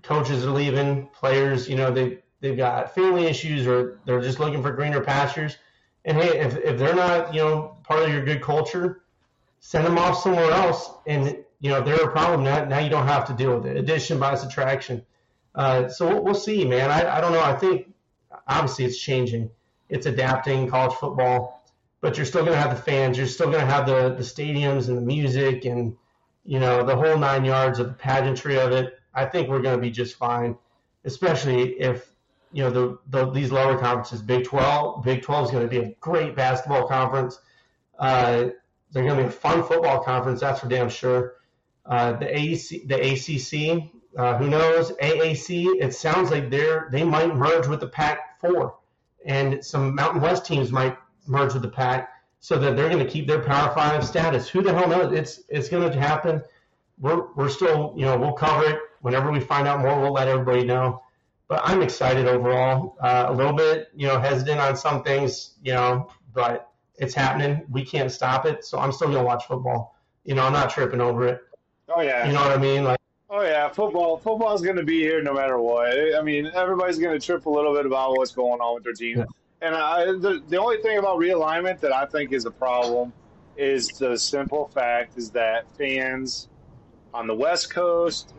coaches are leaving, players, you know, they they've got family issues or they're just looking for greener pastures. And hey, if, if they're not, you know, part of your good culture, send them off somewhere else. And you know, if they're a problem, now, now you don't have to deal with it. Addition by subtraction. Uh, so we'll, we'll see, man. I, I don't know. I think obviously it's changing. It's adapting college football, but you're still going to have the fans. You're still going to have the the stadiums and the music and you know the whole nine yards of the pageantry of it. I think we're going to be just fine, especially if you know the, the these lower conferences. Big Twelve, Big Twelve is going to be a great basketball conference. Uh, they're going to be a fun football conference. That's for damn sure. Uh, the AEC, the ACC, uh, who knows? AAC. It sounds like they're they might merge with the Pac-4, and some Mountain West teams might merge with the Pac, so that they're going to keep their Power Five status. Who the hell knows? It's it's going to happen. We're we're still you know we'll cover it whenever we find out more. We'll let everybody know. But I'm excited overall. Uh, a little bit you know hesitant on some things you know, but it's happening. We can't stop it, so I'm still going to watch football. You know, I'm not tripping over it. Oh yeah. You know what I mean? Like, Oh yeah, football. Football's going to be here no matter what. I mean, everybody's going to trip a little bit about what's going on with their team. Yeah. And I, the the only thing about realignment that I think is a problem is the simple fact is that fans on the West Coast.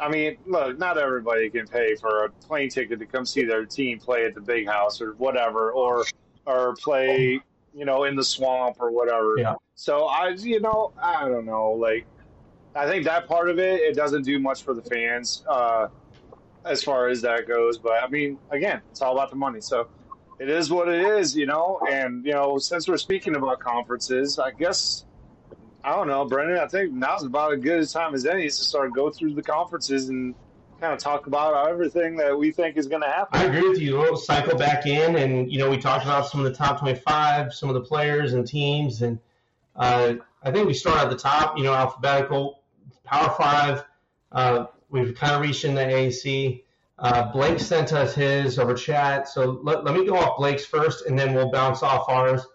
I mean, look, not everybody can pay for a plane ticket to come see their team play at the big house or whatever, or or play, you know, in the swamp or whatever. Yeah. So I, you know, I don't know, like. I think that part of it, it doesn't do much for the fans uh, as far as that goes. But I mean, again, it's all about the money. So it is what it is, you know. And you know, since we're speaking about conferences, I guess I don't know, Brendan. I think now's about as good a time as any to start go through the conferences and kind of talk about everything that we think is going to happen. I agree with you. We'll cycle back in, and you know, we talked about some of the top 25, some of the players and teams, and uh, I think we start at the top. You know, alphabetical, Power Five. Uh, we've kind of reached in the AAC. Uh, Blake sent us his over chat, so let, let me go off Blake's first, and then we'll bounce off ours.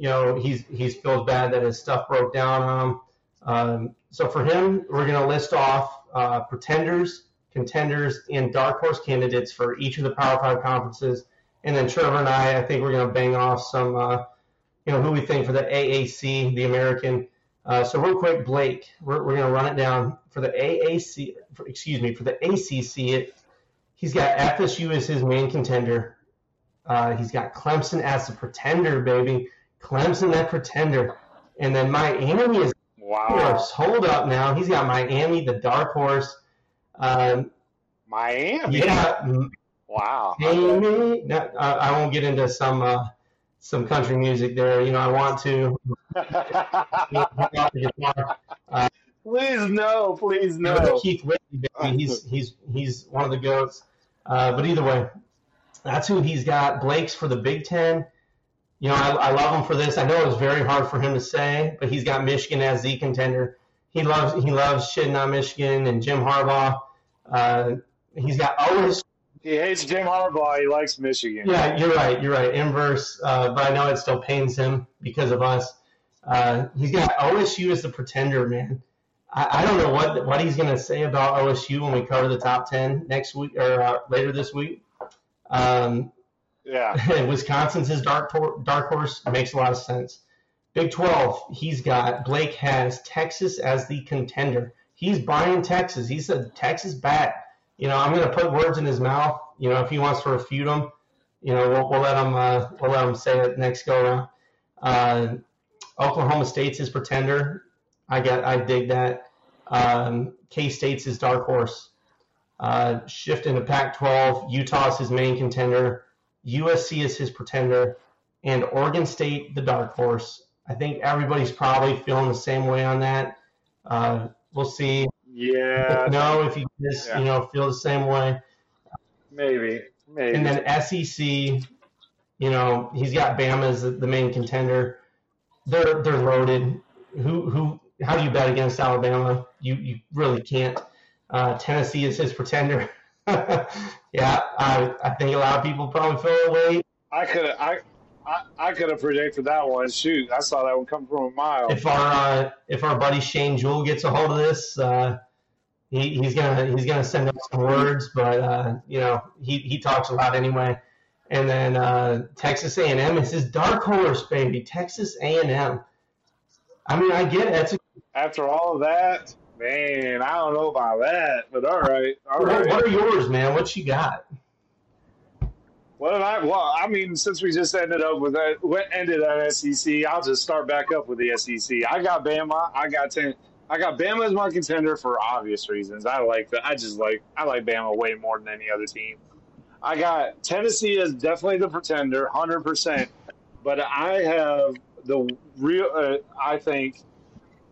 You know, he's he's feels bad that his stuff broke down on him. Um, so for him, we're going to list off uh, pretenders, contenders, and dark horse candidates for each of the Power Five conferences. And then Trevor and I, I think we're going to bang off some, uh, you know, who we think for the AAC, the American. Uh, so real quick, Blake, we're, we're going to run it down for the AAC. For, excuse me, for the ACC. It, he's got FSU as his main contender. Uh, he's got Clemson as the pretender, baby. Clemson that pretender, and then Miami is Wow. Hold up now. He's got Miami, the dark horse. Um, Miami. yeah, Wow. Miami. No, I, I won't get into some uh, some country music there. You know, I want to. Uh, please no, please no. Keith Whitley, he's he's he's one of the goats. Uh, but either way, that's who he's got. Blake's for the Big Ten. You know, I, I love him for this. I know it was very hard for him to say, but he's got Michigan as the contender. He loves he loves shitting on Michigan and Jim Harbaugh. Uh, he's got always. He hates Jim Harbaugh. He likes Michigan. Yeah, you're right. You're right. Inverse, uh, but I know it still pains him because of us. Uh, he's got OSU as the pretender, man. I, I don't know what what he's going to say about OSU when we cover the top ten next week or uh, later this week. Um, yeah, Wisconsin's his dark dark horse makes a lot of sense. Big 12, he's got Blake has Texas as the contender. He's buying Texas. He said Texas bat. You know, I'm going to put words in his mouth. You know, if he wants to refute them, you know, we'll, we'll let him uh, we'll let him say it next go around. Uh, Oklahoma State's his pretender. I get I dig that. Um, K State's his dark horse. Uh, shift into Pac-12. Utah's his main contender. USC is his pretender, and Oregon State the dark horse. I think everybody's probably feeling the same way on that. Uh, we'll see. Yeah. No, if you just yeah. you know feel the same way. Maybe. Maybe. And then SEC, you know, he's got Bama as the main contender. They're they're loaded. Who who? How do you bet against Alabama? You you really can't. Uh, Tennessee is his pretender. yeah, I I think a lot of people probably feel that way. I could I I, I could have predicted that one. Shoot, I saw that one come from a mile. If our uh, if our buddy Shane Jewell gets a hold of this, uh, he, he's gonna he's gonna send us some words. But uh, you know, he, he talks a lot anyway. And then uh, Texas A&M is his dark horse, baby. Texas A&M. I mean, I get it. A, After all of that, man, I don't know about that, but all right, all what, right. What are yours, man? What you got? What did I? Well, I mean, since we just ended up with that, what ended on SEC, I'll just start back up with the SEC. I got Bama. I got ten. I got Bama as my contender for obvious reasons. I like that. I just like I like Bama way more than any other team. I got Tennessee as definitely the pretender, hundred percent. But I have the real. Uh, I think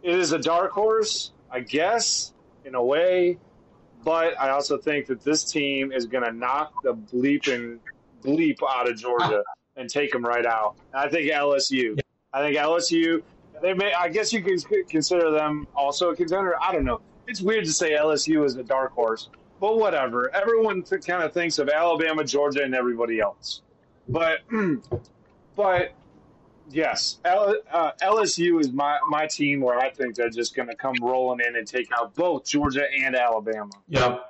it is a dark horse, I guess, in a way. But I also think that this team is going to knock the bleeping bleep out of Georgia and take them right out. I think LSU. I think LSU. They may. I guess you could consider them also a contender. I don't know. It's weird to say LSU is a dark horse, but whatever. Everyone kind of thinks of Alabama, Georgia, and everybody else. But, but yes, L, uh, LSU is my my team where I think they're just going to come rolling in and take out both Georgia and Alabama. Yep,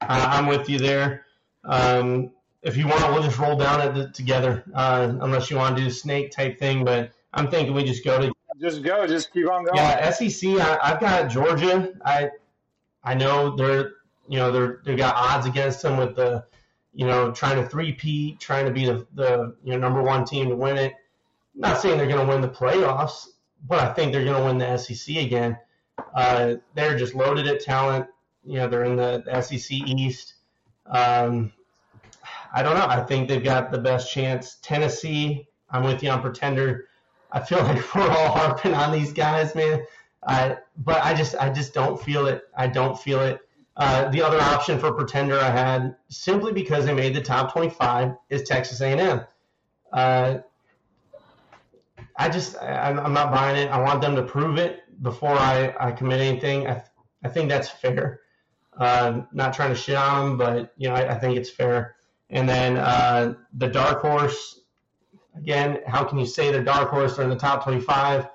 I'm with you there. Um, if you want, we'll just roll down it together. Uh, unless you want to do a snake type thing, but I'm thinking we just go to just go, just keep on going. Yeah, SEC. I, I've got Georgia. I I know they're you know they're they've got odds against them with the you know trying to three-peat, trying to be the, the you know number one team to win it. Not saying they're going to win the playoffs, but I think they're going to win the SEC again. Uh, they're just loaded at talent. You know they're in the, the SEC East. Um, I don't know. I think they've got the best chance. Tennessee, I'm with you on pretender. I feel like we're all harping on these guys, man. I, but I just, I just don't feel it. I don't feel it. Uh, the other option for pretender I had, simply because they made the top 25, is Texas A&M. Uh, I just, I, I'm not buying it. I want them to prove it before I, I commit anything. I, I think that's fair. Uh, not trying to shit on them, but you know, I, I think it's fair. And then uh, the dark horse, again, how can you say the dark horse? They're in the top 25.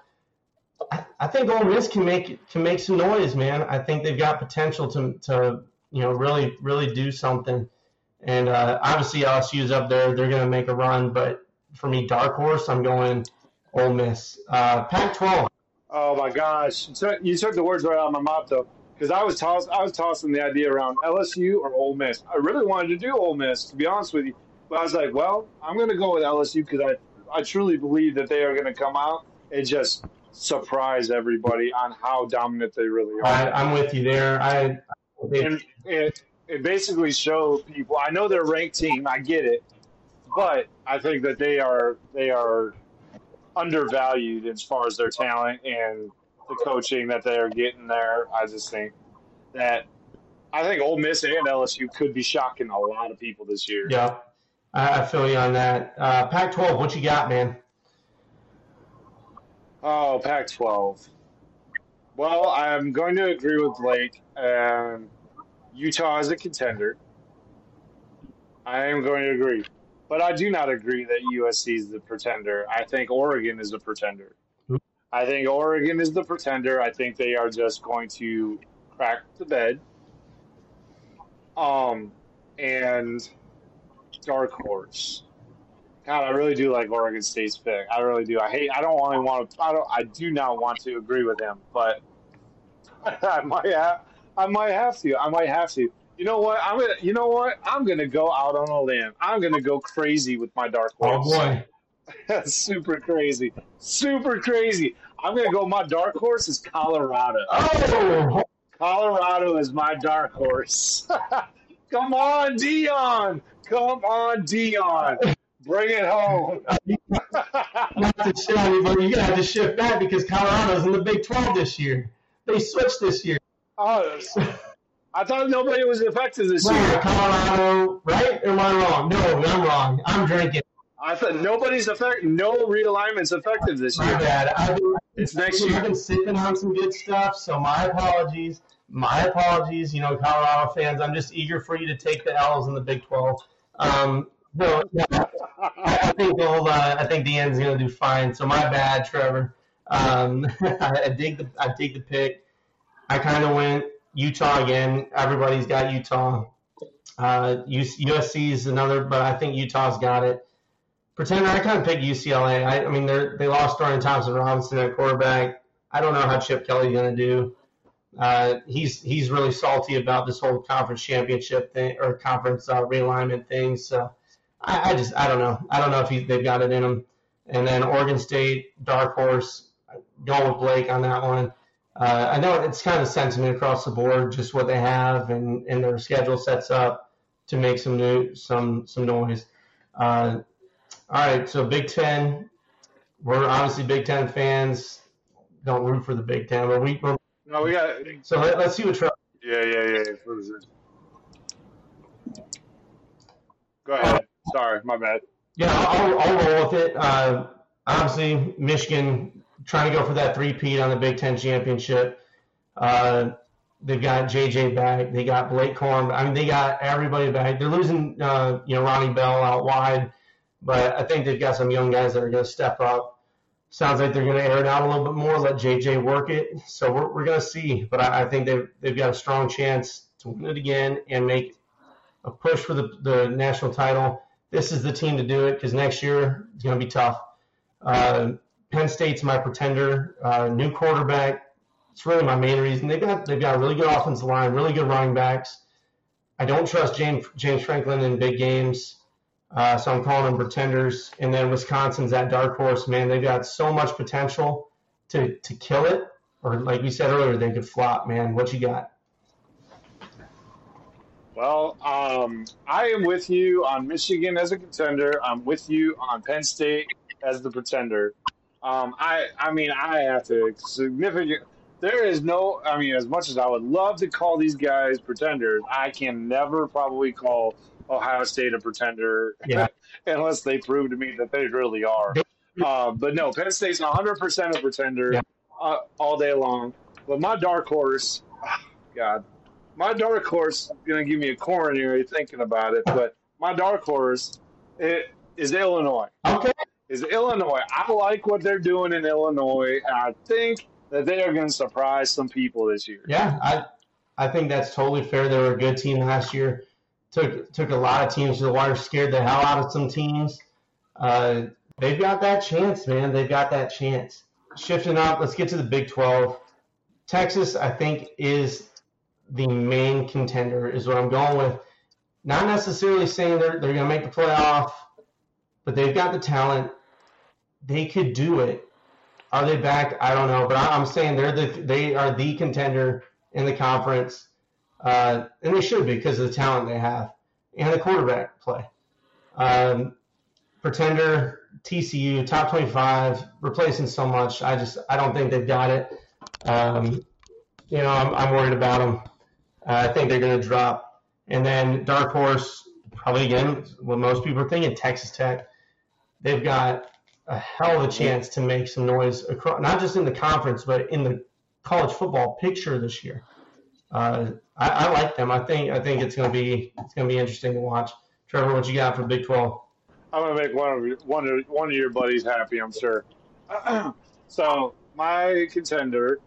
I, I think Ole Miss can make can make some noise, man. I think they've got potential to to you know really really do something. And uh, obviously LSU is up there; they're going to make a run. But for me, dark horse, I'm going Ole Miss. Uh, Pac-12. Oh my gosh, you took the words right out of my mouth, though because I was toss I was tossing the idea around LSU or Ole Miss. I really wanted to do Ole Miss, to be honest with you, but I was like, well, I'm going to go with LSU because I I truly believe that they are going to come out and just surprise everybody on how dominant they really are. I, am with you there. I and it it basically show people. I know they're a ranked team. I get it, but I think that they are they are undervalued as far as their talent and the coaching that they're getting there. I just think that I think Ole Miss and LSU could be shocking a lot of people this year. Yeah, I, I feel you on that. Uh, Pac-12, what you got, man? Oh, Pac-12. Well, I'm going to agree with Blake. Um, Utah is a contender. I am going to agree. But I do not agree that USC is the pretender. I think Oregon is the pretender. I think Oregon is the pretender. I think they are just going to crack the bed. Um, and dark horse. God, I really do like Oregon State's pick. I really do. I hate. I don't only want to. I don't. I do not want to agree with him, but I might have. I might have to. I might have to. You know what? I'm gonna. You know what? I'm gonna go out on a limb. I'm gonna go crazy with my dark Oh horse. boy, Super crazy. Super crazy. I'm gonna go. My dark horse is Colorado. oh, Colorado is my dark horse. Come on, Deion. Come on, Deion. Bring it home. not to shit on you, but you're gonna have to shift back because Colorado's in the Big 12 this year. They switched this year. oh, I thought nobody was affected this Right, year. Colorado, right? Or am I wrong? No, I'm wrong. I'm drinking. I thought nobody's affected. No realignment's effective this My year. bad. I've been, It's next I've been sipping on some good stuff, so my apologies. My apologies, you know, Colorado fans. I'm just eager for you to take the L's in the Big 12. Um, no, yeah, I, think they'll, uh, I think the end's gonna do fine. So my bad, Trevor. Um, I, I dig the I dig the pick. I kind of went Utah again. Everybody's got Utah. Uh, USC is another, but I think Utah's got it. Pretender, I kind of picked UCLA. I, I mean, they they lost Dorian Thompson Robinson at quarterback. I don't know how Chip Kelly's going to do. Uh, he's he's really salty about this whole conference championship thing or conference uh, realignment thing. So I, I just I don't know. I don't know if he, they've got it in them. And then Oregon State, dark horse, going with Blake on that one. Uh, I know it's kind of sentiment across the board, just what they have and, and their schedule sets up to make some new some some noise. Uh, all right, so Big Ten. We're obviously Big Ten fans. Don't root for the Big Ten, but we. We're, No, we got. so let, let's see what Trevor. Yeah, yeah, yeah. What is it? Go ahead. Sorry, my bad. Yeah, I'll, I'll roll with it. Uh, obviously, Michigan trying to go for that three-peat on the Big Ten championship. Uh, they've got JJ back. They got Blake Corum. I mean, they got everybody back. They're losing, uh, you know, Ronnie Bell out wide, but I think they've got some young guys that are going to step up. Sounds like they're going to air it out a little bit more, let JJ work it. So we're, we're going to see. But I, I think they've, they've got a strong chance to win it again and make a push for the, the national title this is the team to do it because next year it's going to be tough. Uh, Penn State's my pretender. Uh, new quarterback. It's really my main reason. They've got they've got a really good offensive line, really good running backs. I don't trust James James Franklin in big games, uh, so I'm calling them pretenders. And then Wisconsin's that dark horse. Man, they've got so much potential to to kill it, or like we said earlier, they could flop. Man, what you got? Well, um, I am with you on Michigan as a contender. I'm with you on Penn State as the pretender. Um, I, I mean, I have to significant. There is no. I mean, as much as I would love to call these guys pretenders, I can never probably call Ohio State a pretender Yeah. unless they prove to me that they really are. Uh, but no, Penn State's 100% a pretender Yeah. uh, all day long. But my dark horse, ah, God, my dark horse is going to give me a coronary thinking about it. But my dark horse it, is Illinois. Okay. Is Illinois. I like what they're doing in Illinois. I think that they are going to surprise some people this year. Yeah, I I think that's totally fair. They were a good team last year. Took took a lot of teams to the wire, scared the hell out of some teams. Uh, they've got that chance, man. They've got that chance. Shifting up, let's get to the Big 12. Texas, I think, is the main contender, is what I'm going with. Not necessarily saying they're, they're going to make the playoff, but they've got the talent. They could do it. Are they back? I don't know, but I- I'm saying they're the they are the contender in the conference, uh, and they should be because of the talent they have and the quarterback play. Um, pretender, TCU top 25, replacing so much. I just I don't think they've got it. Um, you know, I'm, I'm worried about them. Uh, I think they're going to drop. And then dark horse, probably again, what most people are thinking, Texas Tech. They've got a hell of a chance to make some noise across, not just in the conference, but in the college football picture this year. Uh, I, I like them. I think I think it's going to be it's going to be interesting to watch. Trevor, what you got for Big 12? I'm gonna make one of your, one of one of your buddies happy. I'm sure. so my contender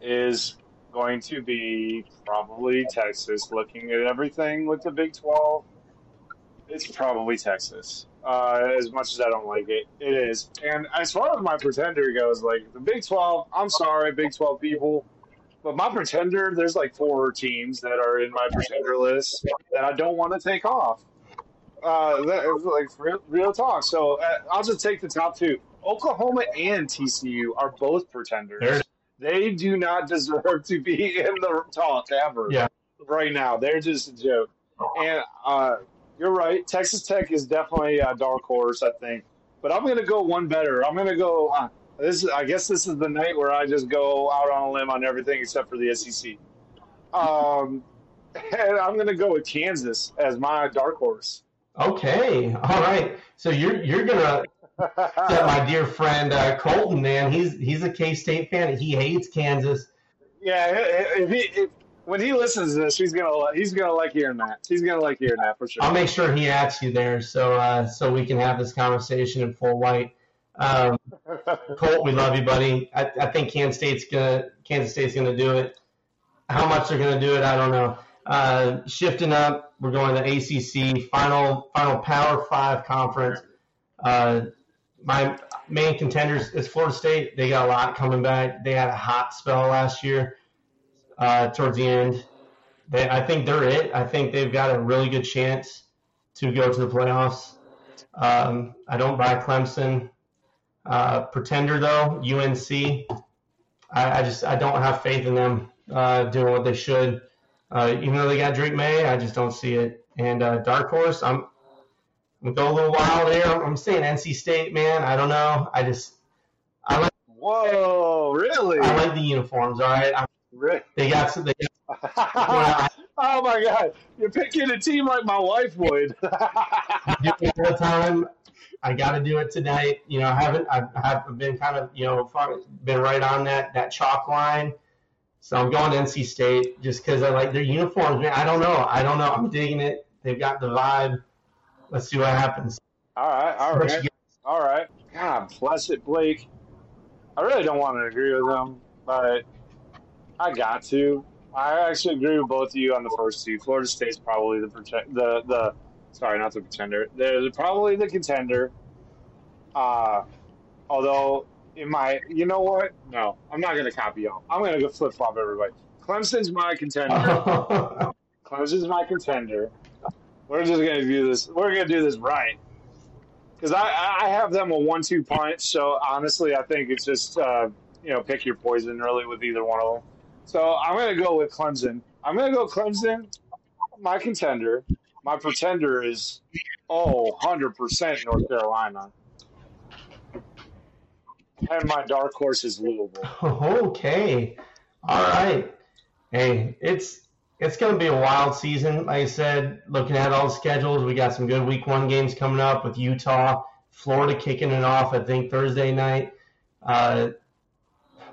is going to be probably Texas. Looking at everything with the Big 12, it's probably Texas. Uh, as much as I don't like it, it is. And as far as my pretender goes, like the Big 12, I'm sorry, Big 12 people, but my pretender, there's like four teams that are in my pretender list that I don't want to take off. Uh, that, like real, real talk. So uh, I'll just take the top two. Oklahoma and TCU are both pretenders. There- They do not deserve to be in the talk ever. Yeah. Right now, they're just a joke. And uh, you're right. Texas Tech is definitely a dark horse, I think. But I'm going to go one better. I'm going to go. Uh, this. I guess this is the night where I just go out on a limb on everything except for the SEC. Um, and I'm going to go with Kansas as my dark horse. Okay, all right. So you're you're gonna set my dear friend uh, Colton, man. He's he's a K State fan. He hates Kansas. yeah, if he, if, when he listens to this, he's gonna he's gonna like hearing that. He's gonna like hearing that for sure. I'll make sure he asks you there, so uh, so we can have this conversation in full white. Um, Colt, we love you, buddy. I, I think Kansas State's gonna Kansas State's gonna do it. How much they're gonna do it, I don't know. Uh, shifting up, we're going to ACC final final Power Five conference. Uh, my main contenders is Florida State. They got a lot coming back. They had a hot spell last year uh, towards the end. They, I think they're it. I think they've got a really good chance to go to the playoffs. Um, I don't buy Clemson. Uh, pretender though, UNC. I, I just I don't have faith in them uh, doing what they should. Uh, even though they got Drake Maye, I just don't see it. And uh, dark horse, I'm I'm go a little wild here. I'm, I'm saying NC State, man. I don't know. I just I like Whoa, really? I like the uniforms. All right, I, Re- they got some. They got, oh my god, you're picking a team like my wife would. I do it all the time. I got to do it tonight. You know, I haven't. I have been kind of, you know, far- been right on that that chalk line. So I'm going to NC State just because I like their uniforms. Man, I don't know. I don't know. I'm digging it. They've got the vibe. Let's see what happens. all right, all right, all right. God bless it, Blake. I really don't want to agree with him, but I got to. I actually agree with both of you on the first two. Florida State's probably the the the sorry, not the pretender. They're probably the contender. Uh, although in my, you know what? No, I'm not gonna copy y'all. I'm gonna go flip flop everybody. Clemson's my contender. Clemson's my contender. We're just gonna do this. We're gonna do this right. Because I, I have them a one-two punch. So honestly, I think it's just uh, you know pick your poison really with either one of them. So I'm gonna go with Clemson. I'm gonna go Clemson. My contender. My pretender is oh 100 percent North Carolina. And my dark horse is Louisville. okay. All right. Hey, it's it's going to be a wild season. Like I said, looking at all the schedules, we got some good Week One games coming up with Utah, Florida kicking it off. I think Thursday night. Uh,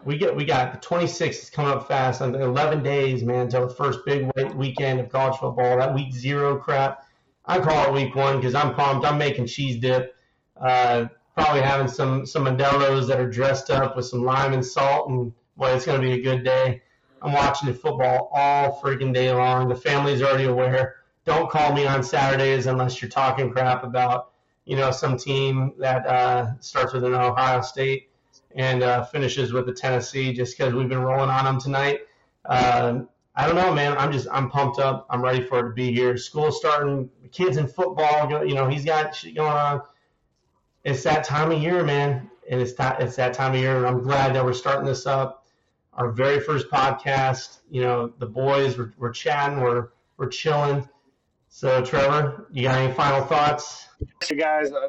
we get we got the 26th is coming up fast. And 11 days, man, until the first big we- weekend of college football. That week zero crap. I call it week one because I'm pumped. I'm making cheese dip. Uh, probably having some some Modelo's that are dressed up with some lime and salt, and boy, it's going to be a good day. I'm watching the football all freaking day long. The family's already aware. Don't call me on Saturdays unless you're talking crap about you know some team that uh, starts with an Ohio State and uh, finishes with the Tennessee, just because we've been rolling on them tonight. Um, I don't know, man. I'm just I'm pumped up. I'm ready for it to be here. School's starting. Kids in football, you know, he's got shit going on it's that time of year, man. And it's that it's that time of year, and I'm glad that we're starting this up. Our very first podcast, you know, the boys we're, we're chatting, we're we're chilling. So, Trevor, you got any final thoughts? Hey guys, uh,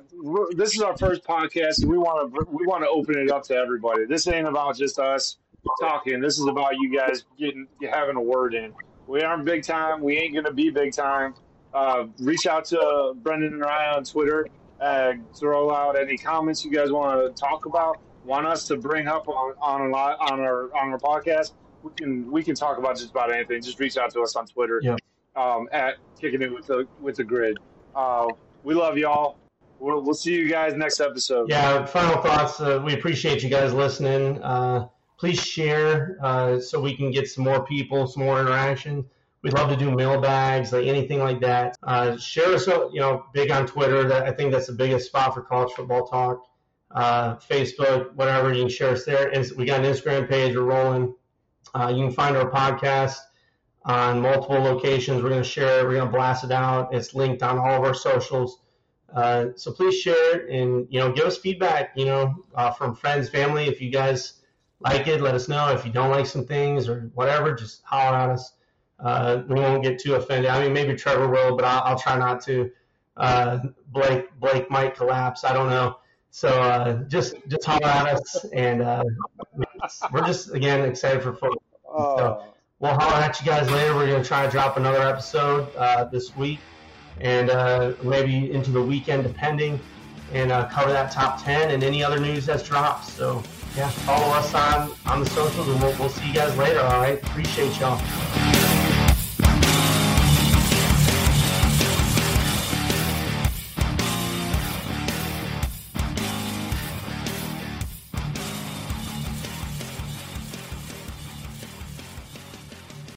this is our first podcast, and we want to we want to open it up to everybody. This ain't about just us talking. This is about you guys getting having a word in. We aren't big time. We ain't gonna be big time. Uh, reach out to Brendan and I on Twitter. Uh, throw out any comments you guys want to talk about. Want us to bring up on on a lot on our on our podcast. We can we can talk about just about anything. Just reach out to us on Twitter Yep. Um, at kicking it with the with the grid. Uh, we love y'all. We'll, we'll see you guys next episode. Yeah, final thoughts. Uh, we appreciate you guys listening. Uh, please share uh, so we can get some more people, some more interaction. We'd love to do mailbags, like anything like that. Uh, share us, uh, you know, big on Twitter. That I think that's the biggest spot for college football talk. Uh, Facebook, whatever, you can share us there. And we got an Instagram page. We're rolling. Uh, you can find our podcast on multiple locations. We're going to share it. We're going to blast it out. It's linked on all of our socials. Uh, so please share it and you know give us feedback. You know uh, from friends, family. If you guys like it, let us know. If you don't like some things or whatever, just holler at us. Uh, we won't get too offended. I mean, maybe Trevor will, but I'll, I'll try not to. Uh, Blake Blake might collapse. I don't know. So uh, just just holler at us, and uh, we're just again excited for football. Uh, We'll holler at you guys later. We're going to try to drop another episode uh, this week and uh, maybe into the weekend, depending, and uh, cover that top 10 and any other news that's dropped. So, yeah, follow us on, on the socials and we'll, we'll see you guys later. All right. Appreciate y'all.